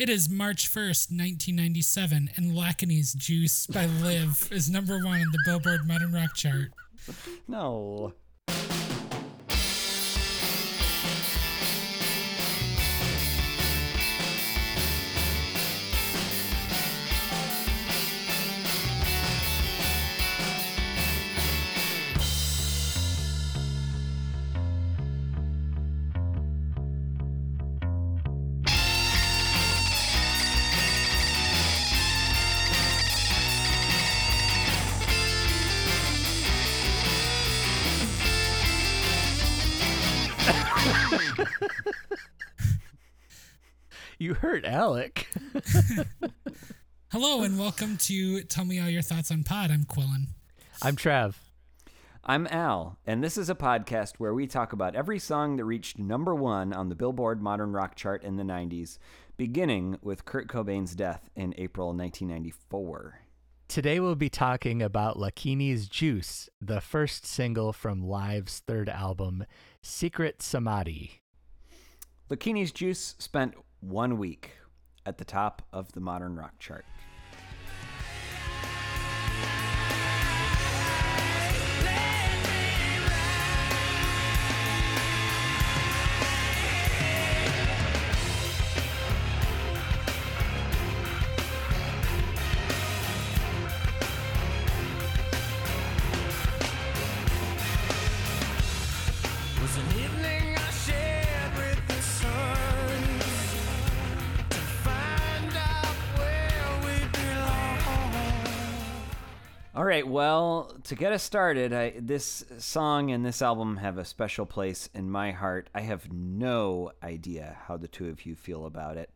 It is March 1st, 1997, and Lakini's Juice by Live is number one in the Billboard Modern Rock chart. No. Hurt Alec. Hello, and welcome to Tell Me All Your Thoughts on Pod. I'm Quillen. I'm Trav. I'm Al, and this is a podcast where we talk about every song that reached number one on the Billboard Modern Rock chart in the 90s, beginning with Kurt Cobain's death in April 1994. Today we'll be talking about Lakini's Juice, the first single from Live's third album, Secret Samadhi. Lakini's Juice spent one week at the top of the modern rock chart. Well, to get us started, I, this song and this album have a special place in my heart. I have no idea how the two of you feel about it.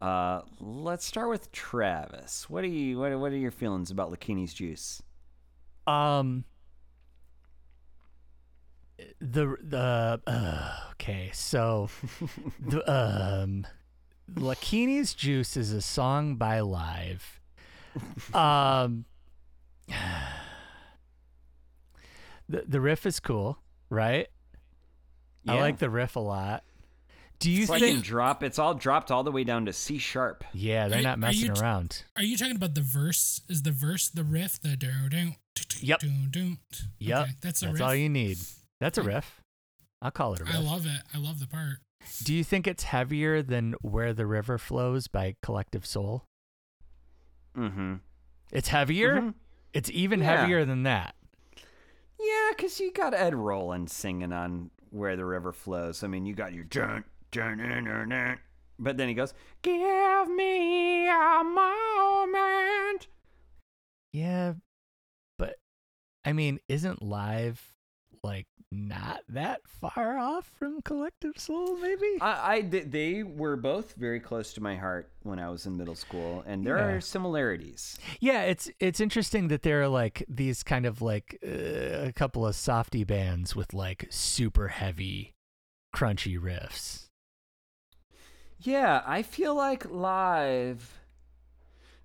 Uh, let's start with Travis. What are you? What, what are your feelings about Lakini's Juice? Um the the uh, okay, so the um Lakini's Juice is a song by Live. Um the the riff is cool, right? I like the riff a lot. Do you It's think in drop. It's all dropped all the way down to C sharp. Yeah, they're Are- not are you messing around. Are you talking about the verse? Is the verse the riff? The do do Yep. do do. Yep. Okay, that's a That's riff. all you need. That's a riff. I'll call it a riff. I love it. I love the part. Do you think it's heavier than Where the River Flows by Collective Soul? Mm-hmm. It's heavier? Mhm. It's even Yeah. heavier than that. Yeah, because you got Ed Roland singing on Where the River Flows. I mean, you got your dun, dun, dun, dun, dun. But then he goes, Give me a moment. Yeah, but I mean, isn't live like not that far off from Collective Soul? Maybe. I, I they were both very close to my heart when I was in middle school, and there Yeah. are similarities. yeah, it's it's interesting that there are like these kind of like uh, a couple of softy bands with like super heavy, crunchy riffs. Yeah, I feel like live.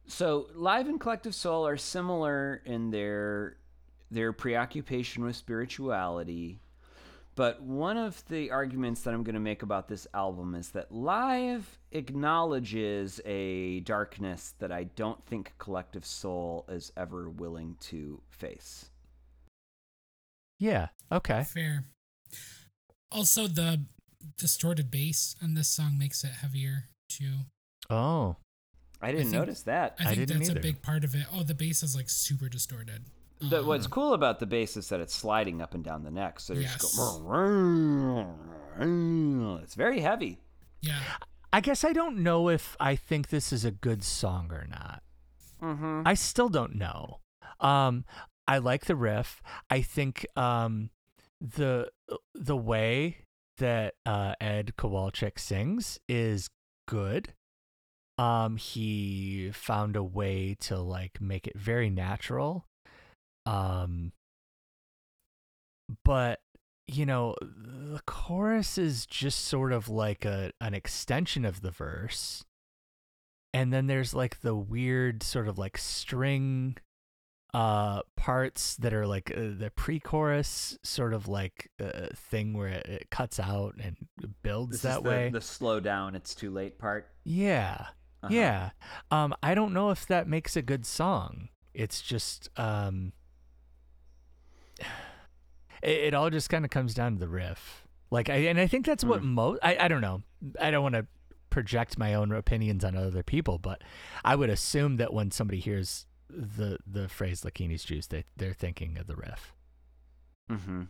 So live and collective soul are similar in their their preoccupation with spirituality. But one of the arguments that I'm going to make about this album is that live acknowledges a darkness that I don't think collective soul is ever willing to face. Yeah. Okay. Fair. Also, the distorted bass on this song makes it heavier too. Oh. I didn't think- notice that. I I think didn't that's either. a big part of it. Oh, the bass is like super distorted. The, what's cool about the bass is that it's sliding up and down the neck, so you're Yes. just going. It's very heavy. Yeah. I guess I don't know if I think this is a good song or not. Mm-hmm. I still don't know. Um, I like the riff. I think um, the the way that uh, Ed Kowalczyk sings is good. Um, he found a way to like make it very natural. Um, but you know, the chorus is just sort of like a an extension of the verse. And then there's like the weird sort of like string uh parts that are like uh, the pre-chorus sort of like uh, thing where it, it cuts out and builds This that the, way. the slow down, it's too late part. Yeah. Uh-huh. Yeah. Um, I don't know if that makes a good song. It's just um, it, it all just kind of comes down to the riff. Like, I and I think that's what most. I I don't know. I don't want to project my own opinions on other people, but I would assume that when somebody hears the the phrase "Lakini's juice," they they're thinking of the riff. Mm-hmm.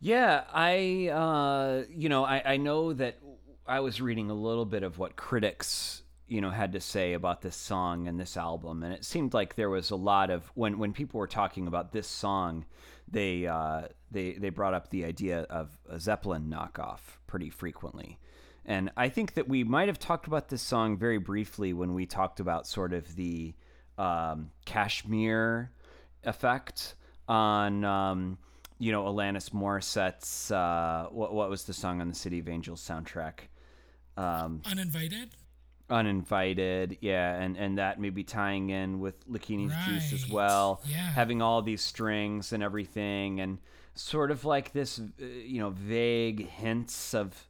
Yeah, I, uh, you know, I, I know that I was reading a little bit of what critics, you know, had to say about this song and this album, and it seemed like there was a lot of when when people were talking about this song, they uh, they they brought up the idea of a Zeppelin knockoff pretty frequently. And I think that we might have talked about this song very briefly when we talked about sort of the um, Kashmir effect on, um, you know, Alanis Morissette's, uh, what, what was the song on the City of Angels soundtrack? Um, Uninvited. Uninvited yeah and and that maybe tying in with Lakini's juice as well Yeah. having all these strings and everything and sort of like this uh, you know vague hints of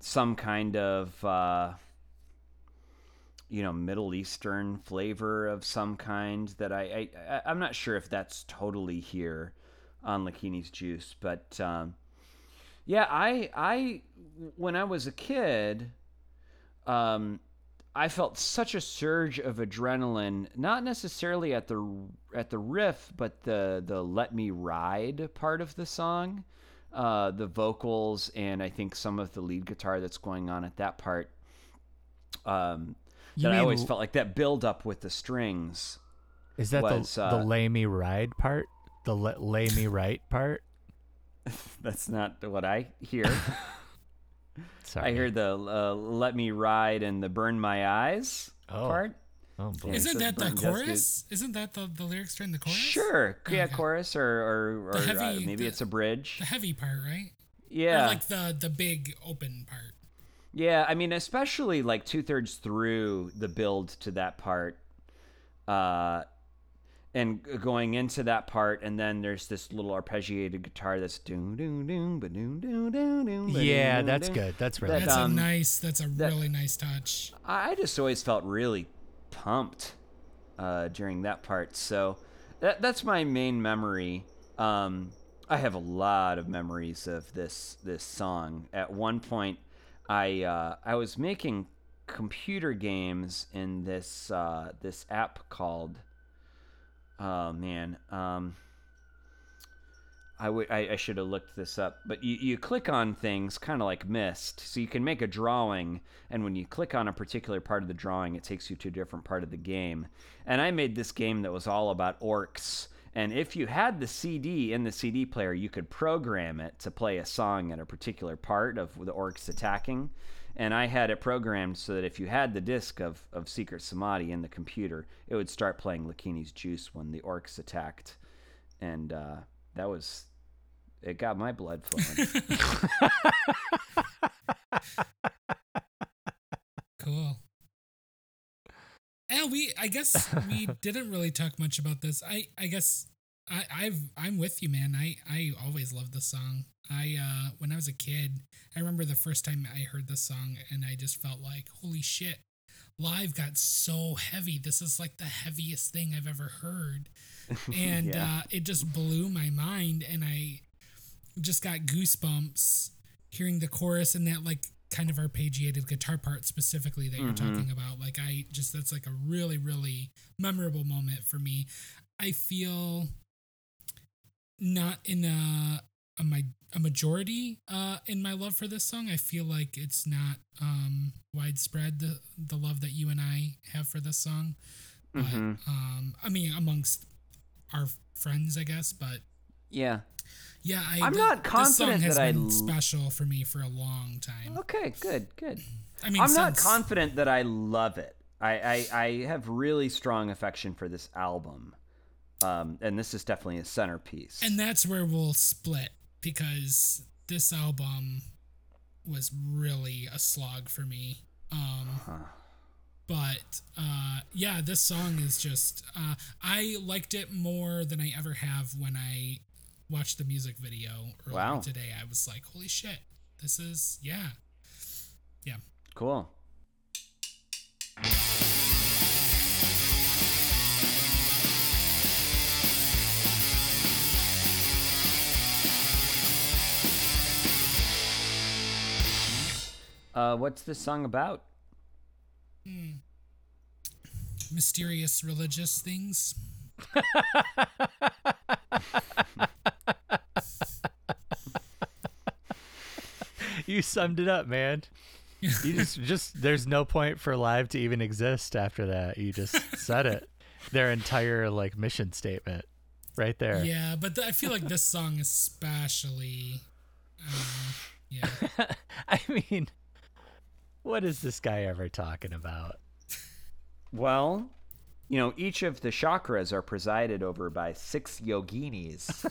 some kind of uh you know middle eastern flavor of some kind that i i I- i'm not sure if that's totally here on Lakini's juice but um yeah i i when i was a kid um, I felt such a surge of adrenaline, not necessarily at the at the riff, but the the "Let Me Ride" part of the song, uh, the vocals, and I think some of the lead guitar that's going on at that part. Um, that I always felt like that build up with the strings. Is that was, the uh, the lay me ride part? The la- lay me right part? That's not what I hear. Sorry. I hear the uh, "Let Me Ride" and the "Burn My Eyes" Oh. part. Oh boy. Isn't that the Burn Justice- chorus? Isn't that the, the lyrics during the chorus? Sure, yeah, Okay. chorus or or, or The uh, maybe the- it's a bridge. The heavy part, right? Yeah, Or like the the big open part. yeah. I mean, especially like two thirds through the build to that part, uh, and going into that part, and then there's this little arpeggiated guitar that's doom doom doom ba doom doom doom doom. ba Yeah, doom, that's doom. good. That's really That, That's um, a nice. That's a that- really nice touch. I just always felt really pumped uh, during that part. So that, that's my main memory. Um, I have a lot of memories of this this song. At one point, I uh, I was making computer games in this uh, this app called oh man um, I would I, I should have looked this up, but you, you click on things kind of like Myst, so you can make a drawing, and when you click on a particular part of the drawing, it takes you to a different part of the game. And I made this game that was all about orcs, and if you had the CD in the CD player, you could program it to play a song at a particular part of the orcs attacking. And I had it programmed so that if you had the disc of, of Secret Samadhi in the computer, it would start playing Lakini's Juice when the orcs attacked. And uh, that was it got my blood flowing. Cool. And we, I guess we didn't really talk much about this. I, I guess I, I've, I'm with you, man. I, I always love this song. I, uh, when I was a kid, I remember the first time I heard this song, and I just felt like, holy shit, live got so heavy. This is like the heaviest thing I've ever heard, and Yeah. uh, it just blew my mind, and I just got goosebumps hearing the chorus and that like kind of arpeggiated guitar part specifically that you're talking about like i just that's like a really really memorable moment for me i feel not in a a, my, a majority uh in my love for this song i feel like it's not um widespread the the love that you and i have for this song but Mhm. um i mean amongst our friends i guess but yeah. yeah, I, I'm th- not this song confident has that I been l- special for me for a long time. Okay, good, good. I mean, I'm not confident that I love it. I, I, I have really strong affection for this album. Um, and this is definitely a centerpiece. and that's where we'll split because this album was really a slog for me. Um, but uh, yeah, this song is just uh, I liked it more than I ever have when I watched the music video earlier Wow. today. I was like, holy shit, this is yeah, yeah. Cool. Uh, what's this song about? Mysterious religious things. You summed it up, man. You just just there's no point for live to even exist after that. You just said it. Their entire like mission statement right there. Yeah, but th- I feel like this song especially. Uh, yeah. I mean, what is this guy ever talking about? Well, you know, each of the chakras are presided over by six yoginis.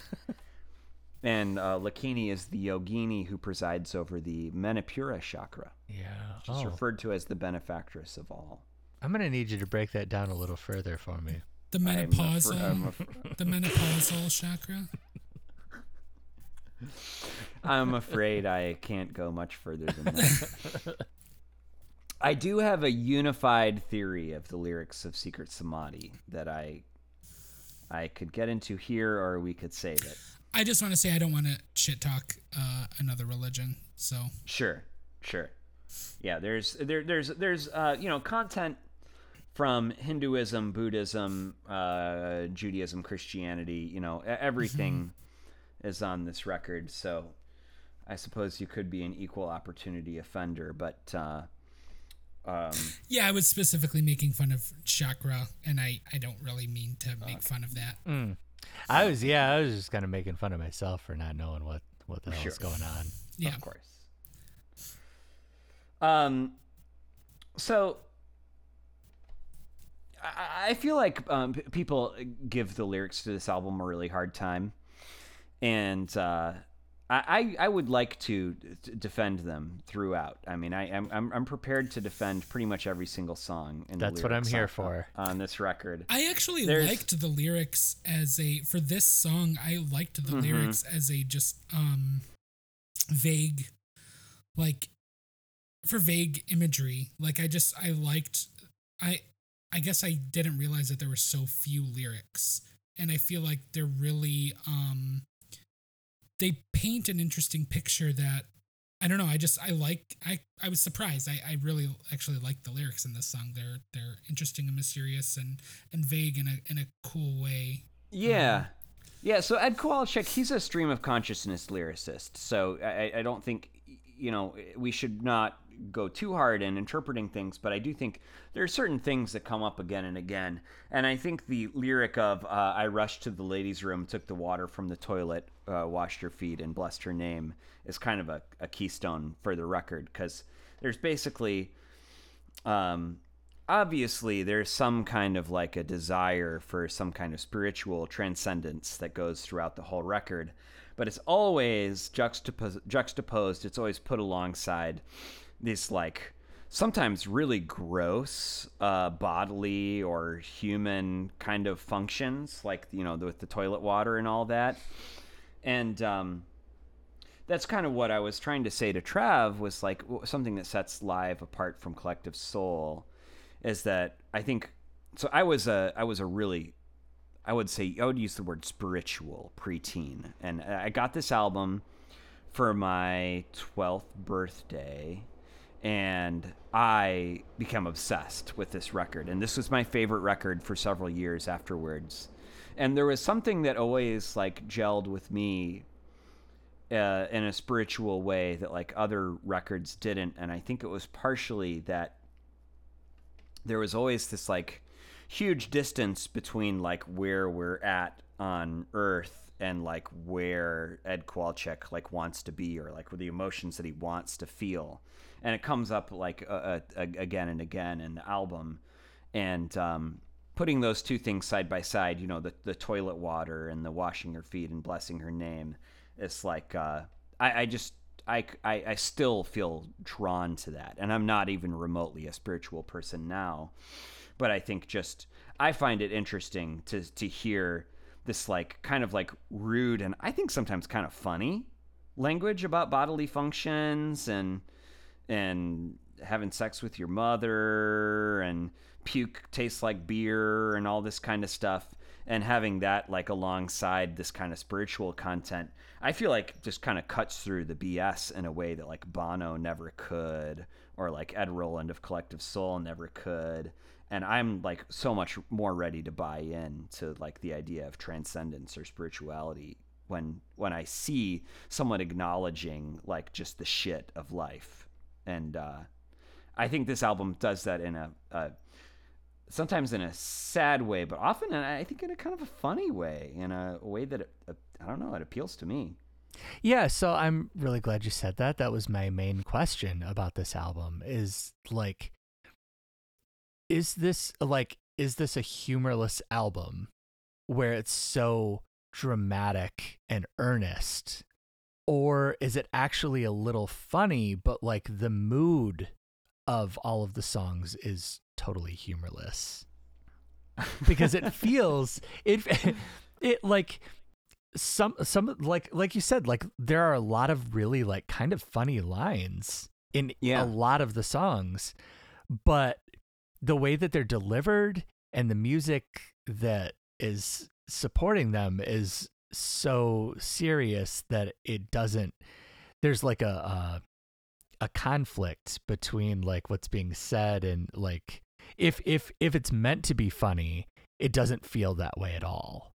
and uh, Lakini is the yogini who presides over the Manipura chakra, Yeah. which is Oh, referred to as the benefactress of all. I'm gonna need you to break that down a little further for me. The I'm afr- menopausal, I'm af- the menopausal chakra. I'm afraid I can't go much further than that. I do have a unified theory of the lyrics of Secret Samadhi that I I could get into here, or we could save it. I just want to say I don't want to shit talk uh, another religion. So Sure, sure. Yeah, there's there there's there's uh, you know content from Hinduism, Buddhism, uh, Judaism, Christianity. You know, everything is on this record. So I suppose you could be an equal opportunity offender, but uh, um, yeah, I was specifically making fun of chakra, and I I don't really mean to make fun of that. I was yeah, I was just kind of making fun of myself for not knowing what what the hell's Sure. going on. Yeah, of course. Um, so I, I feel like um, p- people give the lyrics to this album a really hard time, and uh, I, I I would like to defend them throughout. I mean, I I'm I'm I'm prepared to defend pretty much every single song. In the That's what I'm here on- for. on this record. I actually There's- liked the lyrics as a for this song. I liked the Mhm. lyrics as a just um vague, like for vague imagery. Like I just I liked I I guess I didn't realize that there were so few lyrics, and I feel like they're really um they paint an interesting picture that I don't know. I just I like I I was surprised. I I really actually like the lyrics in this song. They're they're interesting and mysterious and and vague in a in a cool way. Yeah. Um, yeah, so Ed Kowalczyk, he's a stream of consciousness lyricist. So I, I don't think, you know, we should not go too hard in interpreting things, but I do think there are certain things that come up again and again. And I think the lyric of uh, I rushed to the ladies' room, took the water from the toilet, uh, washed her feet, and blessed her name is kind of a, a keystone for the record because there's basically um, obviously there's some kind of like a desire for some kind of spiritual transcendence that goes throughout the whole record but it's always juxtapos- juxtaposed it's always put alongside this like sometimes really gross uh, bodily or human kind of functions like you know with the toilet water and all that. And um, that's kind of what I was trying to say to Trav was like something that sets live apart from collective soul is that I think so I was a I was a really I would say I would use the word spiritual preteen. And I got this album for my 12th birthday and I became obsessed with this record. And this was my favorite record for several years afterwards. And there was something that always like gelled with me uh, in a spiritual way that like other records didn't. And i think it was partially that there was always this like huge distance between like where we're at on earth and like where ed kowalczyk like wants to be or like the emotions that he wants to feel and it comes up like uh, uh, again and again in the album. And um, putting those two things side by side, you know, the, the toilet water and the washing her feet and blessing her name, it's like uh, I, I just I, I I still feel drawn to that, and I'm not even remotely a spiritual person now, but I think just I find it interesting to to hear this like kind of like rude and I think sometimes kind of funny language about bodily functions and and having sex with your mother and puke tastes like beer and all this kind of stuff and having that like alongside this kind of spiritual content i feel like just kind of cuts through the bs in a way that like bono never could or like ed roland of collective soul never could. And i'm like so much more ready to buy in to like the idea of transcendence or spirituality when when i see someone acknowledging like just the shit of life and uh i think this album does that in a, a sometimes in a sad way, but often in, I think in a kind of a funny way, in a, way that it, uh, I don't know, it appeals to me. Yeah, so I'm really glad you said that. That was my main question about this album is like is this like is this a humorless album where it's so dramatic and earnest or is it actually a little funny but like the mood of all of the songs is totally humorless because it feels it it like some some like like you said like there are a lot of really like kind of funny lines in Yeah. a lot of the songs but the way that they're delivered and the music that is supporting them is so serious that it doesn't there's like a a, a conflict between like what's being said and like if if if it's meant to be funny it doesn't feel that way at all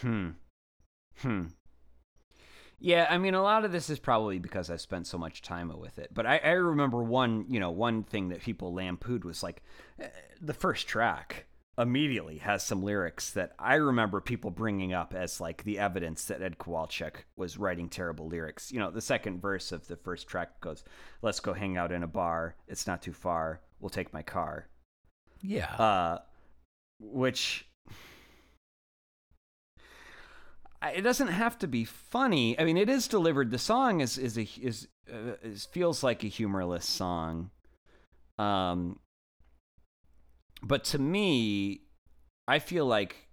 Hmm. Hmm. Yeah, I mean, a lot of this is probably because I've spent so much time with it. But I, I remember one, you know, one thing that people lampooned was like eh, the first track immediately has some lyrics that I remember people bringing up as like the evidence that Ed Kowalczyk was writing terrible lyrics. You know, the second verse of the first track goes, "Let's go hang out in a bar. It's not too far. We'll take my car." yeah uh, which it doesn't have to be funny. I mean, it is delivered. The song is is a is, uh, is feels like a humorless song, um. But to me, I feel like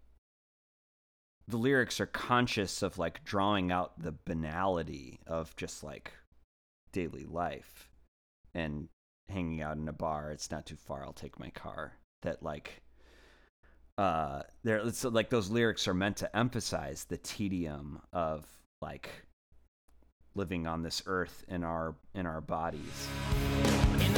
the lyrics are conscious of like drawing out the banality of just like daily life and hanging out in a bar. It's not too far. I'll take my car. That like uh there it's like those lyrics are meant to emphasize the tedium of like living on this earth in our in our bodies. In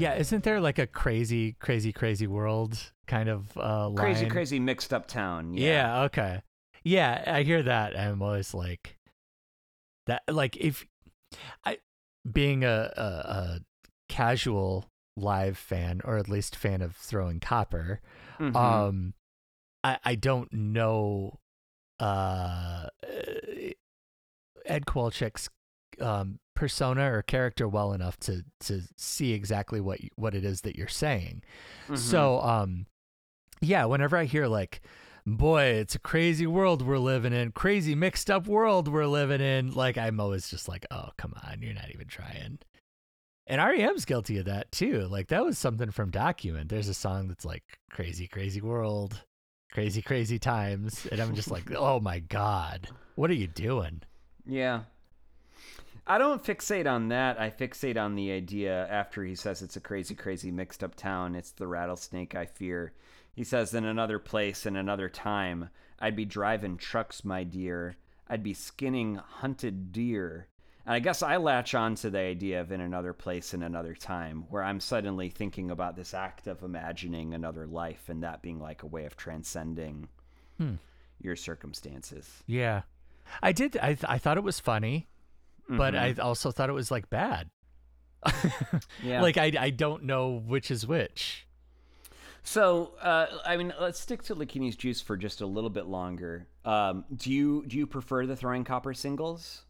yeah isn't there like a crazy crazy crazy world kind of uh line? Crazy crazy mixed up town. yeah. Yeah. okay yeah i hear that and i'm always like that like if i being a, a, a casual live fan or at least fan of throwing copper Mhm. um i i don't know uh ed Kowalczyk's um persona or character well enough to to see exactly what you, what it is that you're saying Mhm. so um yeah whenever i hear like boy it's a crazy world we're living in crazy mixed up world we're living in like i'm always just like oh come on you're not even trying and REM's guilty of that too. Like that was something from Document. There's a song that's like crazy, crazy world, crazy, crazy times. And I'm just like, oh my God, what are you doing? Yeah. I don't fixate on that. I fixate on the idea after he says it's a crazy, crazy mixed up town. It's the rattlesnake I fear. He says, in another place, in another time, I'd be driving trucks, my dear. I'd be skinning hunted deer. And I guess I latch on to the idea of in another place, in another time, where I'm suddenly thinking about this act of imagining another life and that being like a way of transcending Hmm. your circumstances. Yeah. I did. I, th- I thought it was funny, but. I also thought it was like bad. yeah. Like I, I don't know which is which. So, uh, I mean, let's stick to Lakini's Juice for just a little bit longer. Um, do you do you prefer the Throwing Copper singles?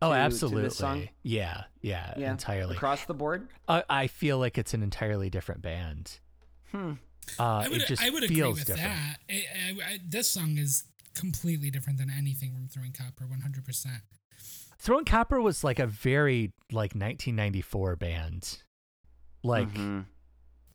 Oh, to- to absolutely. this song? Yeah, yeah, Yeah, entirely. across the board. I I feel like it's an entirely different band. Hmm. Uh, I would it just I would agree feels with different. that. I, I, I, this song is completely different than anything from Throwing Copper, one hundred percent. Throwing Copper was like a very like 1994 band. Like Mhm.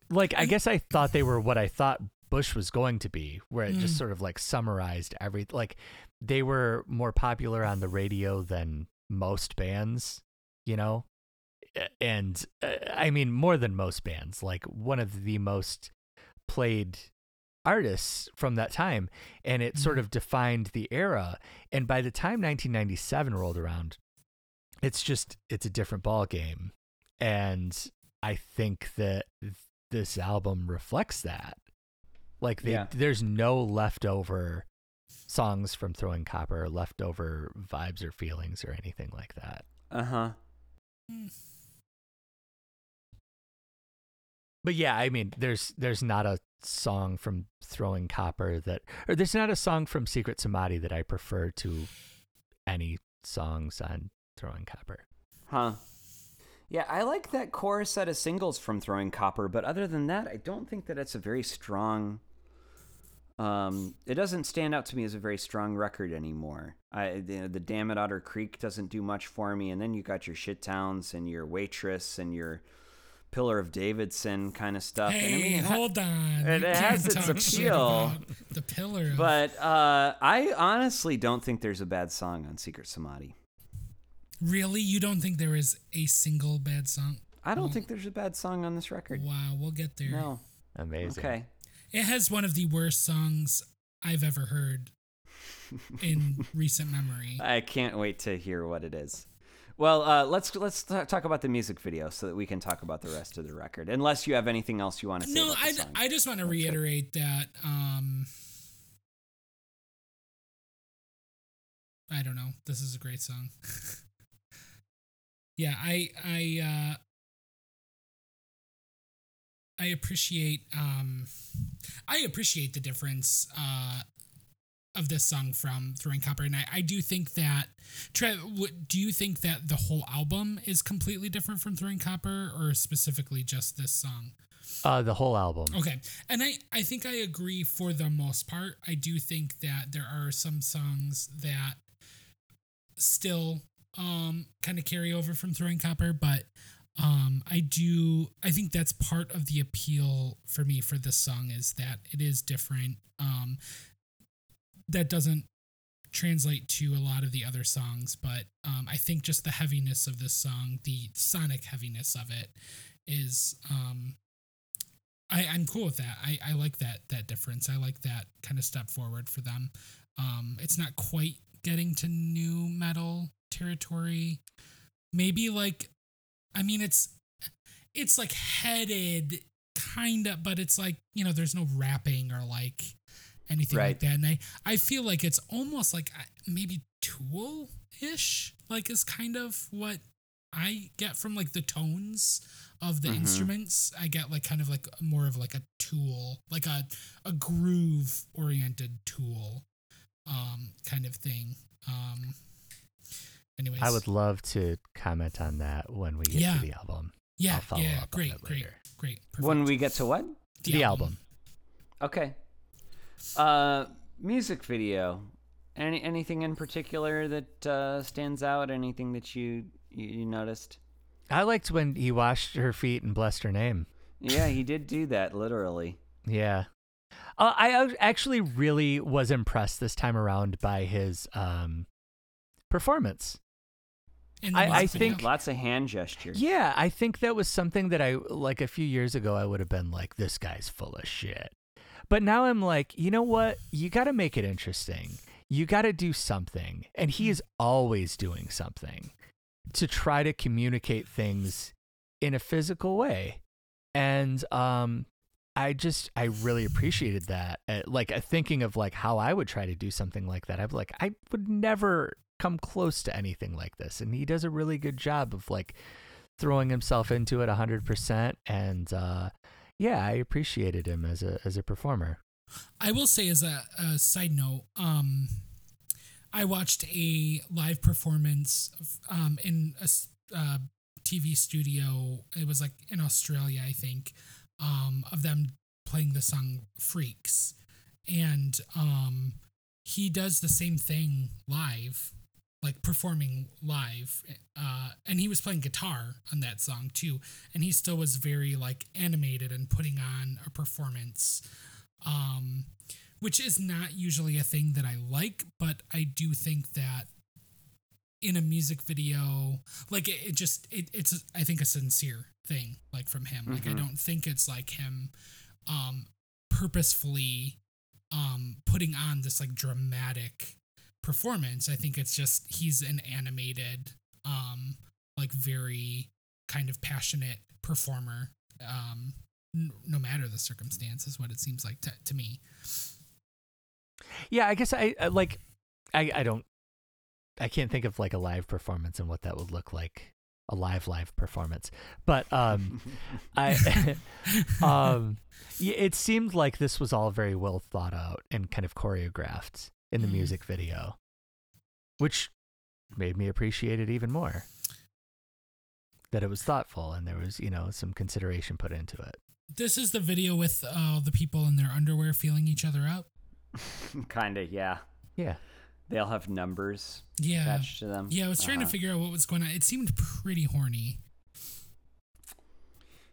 like I guess I thought they were what I thought Bush was going to be, where it just Mm. sort of like summarized every like they were more popular on the radio than most bands, you know? And uh, I mean more than most bands, like one of the most played artists from that time and it sort Mhm. of defined the era and by the time 1997 rolled around it's just it's a different ball game and i think that this album reflects that like they, Yeah. there's no leftover songs from throwing copper leftover vibes or feelings or anything like that Uh huh. But yeah i mean there's there's not a song from throwing copper that or there's not a song from secret samadhi that i prefer to any songs on throwing copper Huh. Yeah, I like that core set of singles from Throwing Copper, but other than that, I don't think that it's a very strong. Um, it doesn't stand out to me as a very strong record anymore. I the, the Dam at Otter Creek doesn't do much for me, and then you got your Shit Townes and your Waitress and your Pillar of Davidson kind of stuff. and I Hey, mean, hold on. it You has can't its appeal. The pillar. Of, but uh, I honestly don't think there's a bad song on Secret Samadhi. really, you don't think there is a single bad song? I don't Well, think there's a bad song on this record. Wow, we'll get there. No. amazing Okay. It has one of the worst songs I've ever heard in recent memory. I can't wait to hear what it is. Well, uh, let's let's t- talk about the music video so that we can talk about the rest of the record. Unless you have anything else you want to say. No, about I, the song. I just want to reiterate that um I don't know. This is a great song. yeah, I I uh I appreciate um I appreciate the difference uh of this song from Throwing Copper and I, I do think that Trev, what, do you think that the whole album is completely different from Throwing Copper or specifically just this song? uh the whole album Okay. And I, I think I agree for the most part. I do think that there are some songs that still um kind of carry over from Throwing Copper, but um I do I think that's part of the appeal for me for this song is that it is different. Um that doesn't translate to a lot of the other songs, but um I think just the heaviness of this song, the sonic heaviness of it is um I, I'm cool with that. I, I like that that difference. I like that kind of step forward for them. Um, it's not quite getting to nu metal territory. Maybe like, I mean, it's it's like headed kind of, but it's like you know, there's no rapping or like anything Right. like that. And I I feel like it's almost like maybe Tool ish, like is kind of what I get from like the tones of the Mhm. instruments. I get like kind of like more of like a tool, like a a groove oriented tool, um, kind of thing. Um, anyways, i would love to comment on that when we get Yeah. to the album yeah, I'll follow yeah, up on great, great, later. great. when we get to what? the, album. Okay. Uh, music video. Any anything in particular that uh, stands out? Anything that you you, you noticed? i liked when he washed her feet and blessed her name Yeah, he did do that literally. Yeah. Uh, I actually really was impressed this time around by his um, performance. In the I- I think- lots of hand gestures. Yeah, I think that was something that I, like a few years ago, I would have been like, this guy's full of shit. But now I'm like, you know what? You got to make it interesting. You got to do something. And he is always doing something to try to communicate things in a physical way. And um, I just, I really appreciated that. Uh, like uh, thinking of like how I would try to do something like that. I'm like, I would never come close to anything like this. And he does a really good job of like throwing himself into it 100%. And uh, yeah, I appreciated him as a, as a performer. I will say as a, a side note, um, I watched a live performance um, in a uh, TV studio. It was like in Australia, I think, um, of them playing the song "Freaks," and um, he does the same thing live, like performing live. Uh, and he was playing guitar on that song too, and he still was very like animated and putting on a performance. Um, which is not usually a thing that I like, but I do think that in a music video, like it, it just it, it's I think a sincere thing like from him. Like I Mhm. don't think it's like him um purposefully um putting on this like dramatic performance. I think it's just he's an animated um like very kind of passionate performer um n- no matter the circumstances what it seems like to, to me Yeah, I guess I, I like I I don't I can't think of like a live performance and what that would look like a live live performance. But um I um yeah, it seemed like this was all very well thought out and kind of choreographed in the Mm. music video, which made me appreciate it even more. That it was thoughtful and there was, you know, some consideration put into it. This is the video with uh, the people in their underwear feeling each other out. kind of, yeah. Yeah. They all have numbers Yeah. attached to them. Yeah, I was trying to Uh-huh. figure out what was going on. It seemed pretty horny.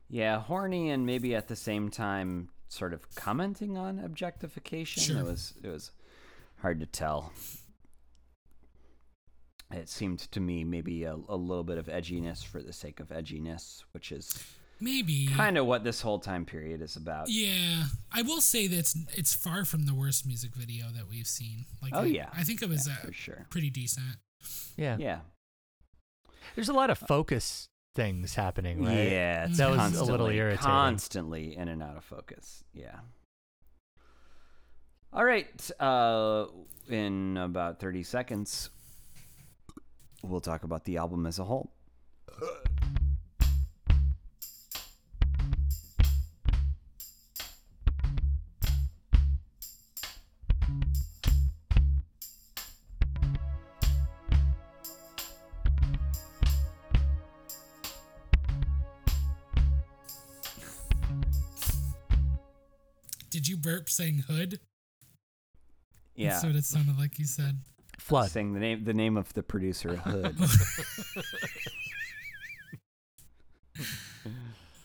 Yeah, horny and maybe at the same time sort of commenting on objectification. Sure. It was it was hard to tell. It seemed to me maybe a, a little bit of edginess for the sake of edginess, which is Maybe. kind of what this whole time period is about. Yeah, I will say that it's it's far from the worst music video that we've seen. Like, Oh, I, yeah. I think it was Yeah, uh, for sure. pretty decent. Yeah. Yeah. There's a lot of focus things happening, right? Yeah, it's That was a little irritating. Constantly in and out of focus. Yeah. All right. Uh, in about 30 seconds, we'll talk about the album as a whole. Did you burp saying hood? Yeah. That's what it sounded like you said. Flood. Saying the name, the name of the producer, Hood.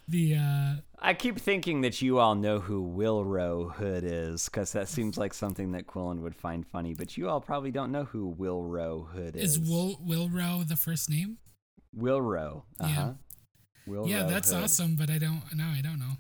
The uh I keep thinking that you all know who Willrow Hood is, because that seems like something that Quillen would find funny. But you all probably don't know who Willrow Hood is. is Will Willrow the first name? Willrow? Uh huh. Yeah. yeah, that's awesome, but I don't no, I don't know.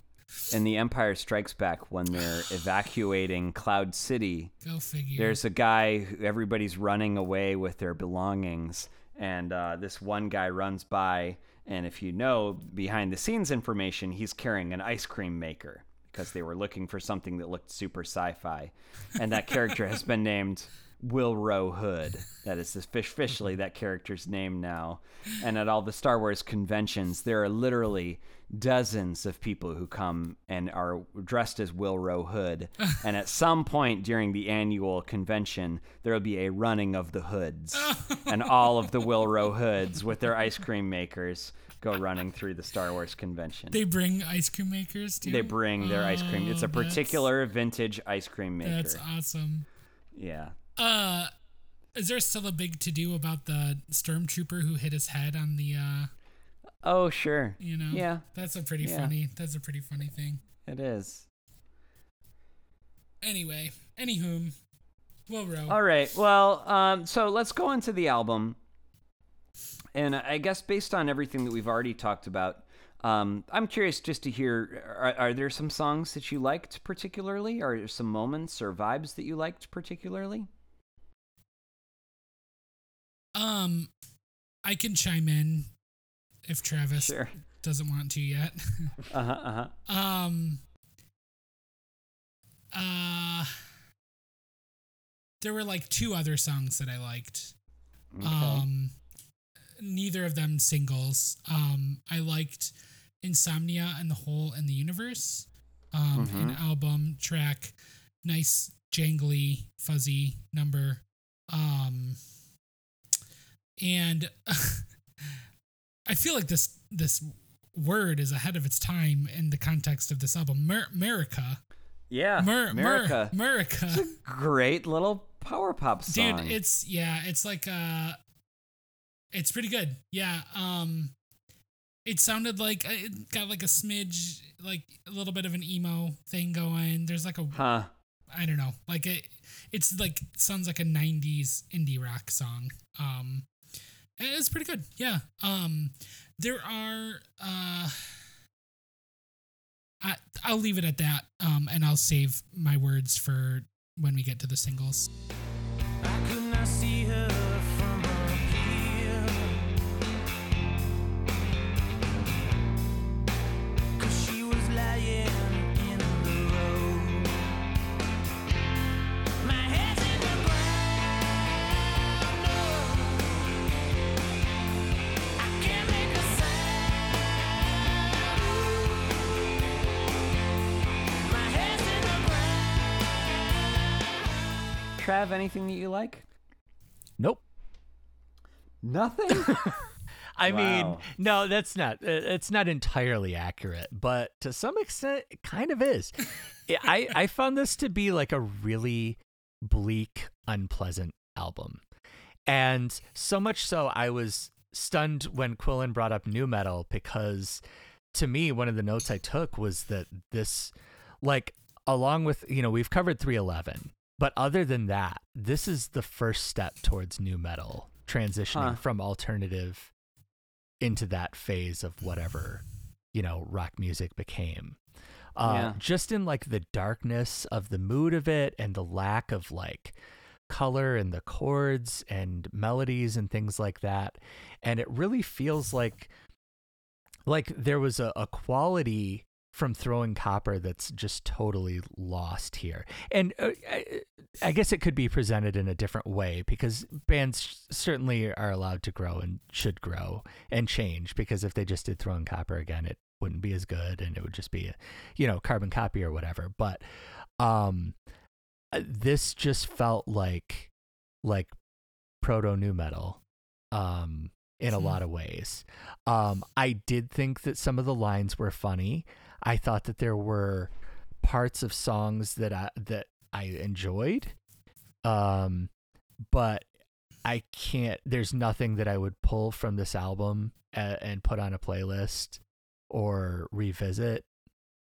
In The Empire Strikes Back when they're evacuating Cloud City. Go figure. There's a guy who everybody's running away with their belongings, and uh, this one guy runs by. And if you know behind the scenes information, he's carrying an ice cream maker because they were looking for something that looked super sci fi. And that character has been named Willrow Hood. That is officially that character's name now. And at all the Star Wars conventions, there are literally dozens of people who come and are dressed as Will Willrow Hood. and at some point during the annual convention, there will be a running of the hoods. and all of the Will Willrow Hoods with their ice cream makers go running through the Star Wars convention. they bring ice cream makers too. They bring their ice cream. It's Oh, a particular vintage ice cream maker. That's awesome. yeah. Uh is there still a big to do about the stormtrooper who hit his head on the uh Oh, sure. you know? Yeah, That's a pretty Yeah. funny that's a pretty funny thing. it is. Anyway, anywhom, Will Row. All right. Well, um, so let's go into the album. And I guess based on everything that we've already talked about, um, I'm curious just to hear are, are there some songs that you liked particularly? Are there some moments or vibes that you liked particularly? Um I can chime in if Travis Sure. doesn't want to yet. Uh huh. Uh huh. Um. Uh. There were like two other songs that I liked. Okay. Um. Neither of them singles. Um. I liked Insomnia and the Hole in the Universe. Um. An album track, nice jangly fuzzy number. Um, and I feel like this this word is ahead of its time in the context of this album. Mer- America, Yeah, Mer- America. Mer- America. Great little power pop song. dude it's yeah it's like uh it's pretty good yeah um it sounded like uh, it got like a smidge like a little bit of an emo thing going there's like a huh? i don't know like it it's like sounds like a 90s indie rock song um it's pretty good. Yeah. Um there are uh I, I'll leave it at that um and i'll save my words for when we get to the singles the ground. Trav, anything that you like? Nope. Nothing. I mean, no, that's not. uh, It's not entirely accurate, but to some extent, it kind of is. I I found this to be like a really bleak, unpleasant album, and so much so I was stunned when Quillen brought up nu metal because, to me, one of the notes I took was that this, like, along with you know we've covered 311, but other than that, this is the first step towards nu metal transitioning Huh. from alternative into that phase of whatever you know rock music became uh Yeah. just in like the darkness of the mood of it and the lack of like color and the chords and melodies and things like that and it really feels like like there was a, a quality from throwing copper that's just totally lost here. And uh, I, I guess it could be presented in a different way because bands certainly are allowed to grow and should grow and change because if they just did throwing copper again it wouldn't be as good and it would just be a you know carbon copy or whatever. But um uh, this just felt like like proto nu metal um in a Hmm. lot of ways. Um i did think that some of the lines were funny i thought that there were parts of songs that i that i enjoyed um but i can't there's nothing that i would pull from this album a- and put on a playlist or revisit.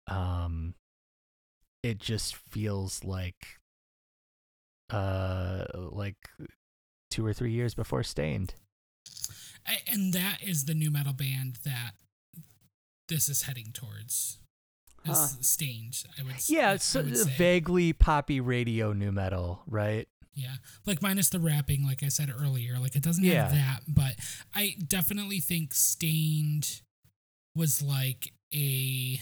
Um it just feels like uh like two or three years before Staind. And that is the nu metal band that this is heading towards. Huh. Staind, I would. yeah I- it's I would vaguely poppy radio nu metal right Yeah, like minus the rapping, like I said earlier, like it doesn't Yeah. have that, but I definitely think Staind was like a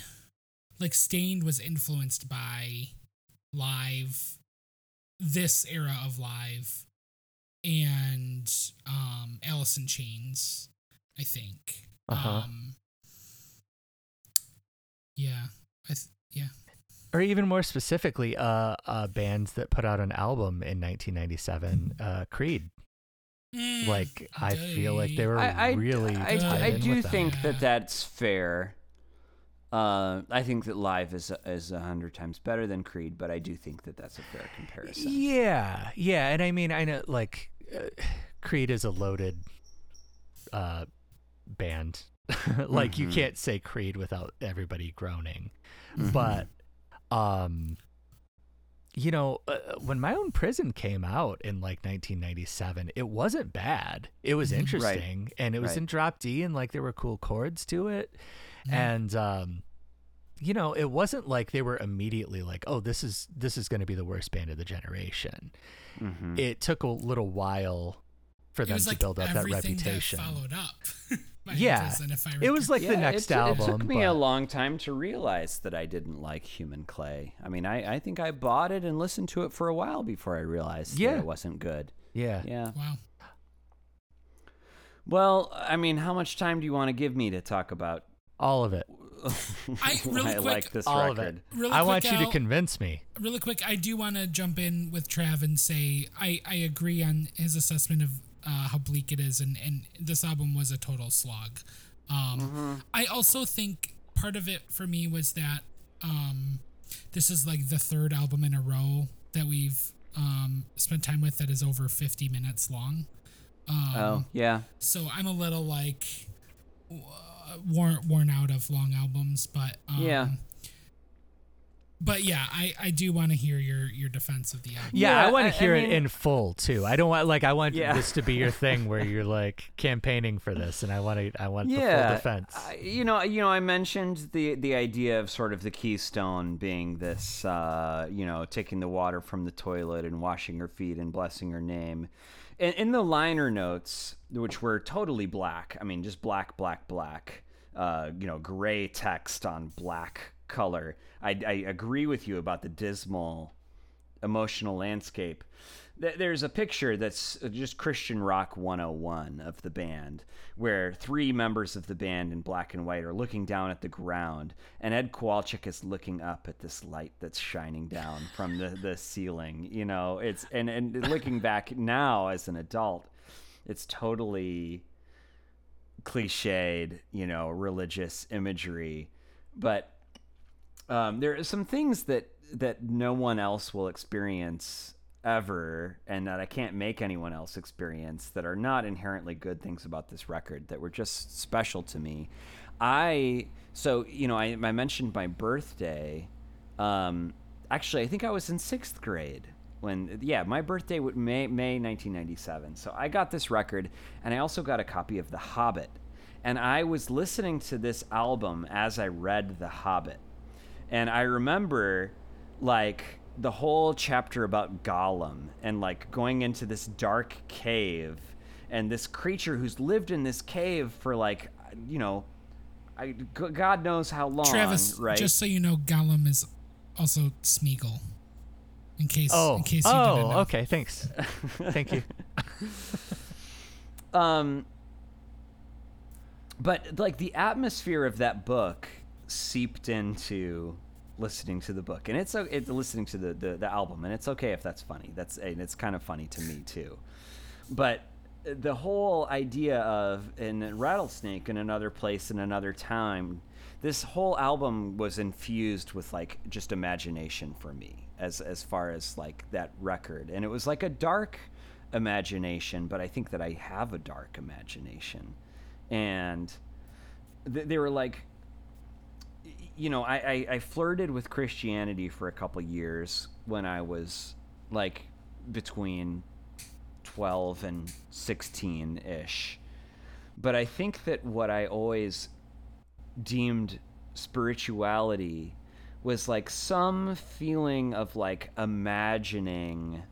like Staind was influenced by live this era of live and um Alice in Chains, I think. Uh-huh. Um Yeah. I th- yeah. or even more specifically uh uh bands that put out an album in 1997 uh creed Mm, like i feel like they were I, I, really I, tied I do with that. think Yeah. that that's fair. Uh, I think that live is is a hundred times better than Creed, but I do think that that's a fair comparison. Yeah, yeah, and I mean, I know like uh, Creed is a loaded uh band. like you Mhm. can't say Creed without everybody groaning. Mhm. But um you know, uh, when my own prison came out in like 1997, it wasn't bad. It was Mhm. Right. interesting and it was Right. in drop D and like there were cool chords to it. Mhm. And um you know, it wasn't like they were immediately like, "Oh, this is this is going to be the worst band of the generation." Mhm. It took a little while for it them was to like build up that everything reputation. That followed up. Yeah. Prison, if I It was recall. like the next it, album. It took me a long time to realize that I didn't like Human Clay. I mean, I, I think I bought it and listened to it for a while before I realized Yeah. that it wasn't good. Yeah. Yeah. wow. Well, I mean, how much time do you want to give me to talk about All of it. I- really I quick- like this All of record. it. Really I want quick, you to convince me. really quick, I do want to jump in with Trav and say I, I agree on his assessment of uh, how bleak it is, and, and this album was a total slog. Um, I also think part of it for me was that um, this is like the third album in a row that we've um, spent time with that is over 50 minutes long. Um, Oh yeah, So I'm a little like worn worn out of long albums, but um, Yeah. But yeah, I, I do want to hear your your defense of the album. Yeah, Yeah, I want I- to I hear mean- it in full too. I don't want like I want Yeah. this to be your thing where you're like campaigning for this, and I want to I want the full defense. I- you know, you know, I mentioned the the idea of sort of the keystone being this, uh, you know, taking the water from the toilet and washing her feet and blessing her name. And in the liner notes, which were totally black, I mean, just black, black, black, uh, you know, gray text on black color. I, I agree with you about the dismal emotional landscape. There's a picture that's just Christian Rock 101 of the band, where three members of the band in black and white are looking down at the ground, and Ed Kowalczyk is looking up at this light that's shining down from the, the ceiling. You know, it's and and looking back now as an adult, it's totally cliched, you know, religious imagery, but um, there are some things that that no one else will experience ever and that I can't make anyone else experience that are not inherently good things about this record that were just special to me. I so you know I, I mentioned my birthday. Um, actually, I think I was in sixth grade when yeah my birthday was May May 1997. So I got this record and I also got a copy of The Hobbit. And I was listening to this album as I read The Hobbit. And I remember like the whole chapter about Gollum and like going into this dark cave and this creature who's lived in this cave for like you know I, g- God knows how long, Travis, right? just so you know, Gollum is also Smeagol. In case, oh, in case you didn't oh, know. okay, thanks, thank you. um but like the atmosphere of that book seeped into listening to the book. And it's o- it, listening to the, the the album and it's okay if that's funny. That's and it's kind of funny to me too. But the whole idea of in rattlesnake in another place in another time this whole album was infused with like just imagination for me as as far as like that record. And it was like a dark imagination but i think that i have a dark imagination. And th- they were like you know I, I i flirted with christianity for a couple years when i was like between 12 and 16 ish. But I think that what I always deemed spirituality was like some feeling of like imagining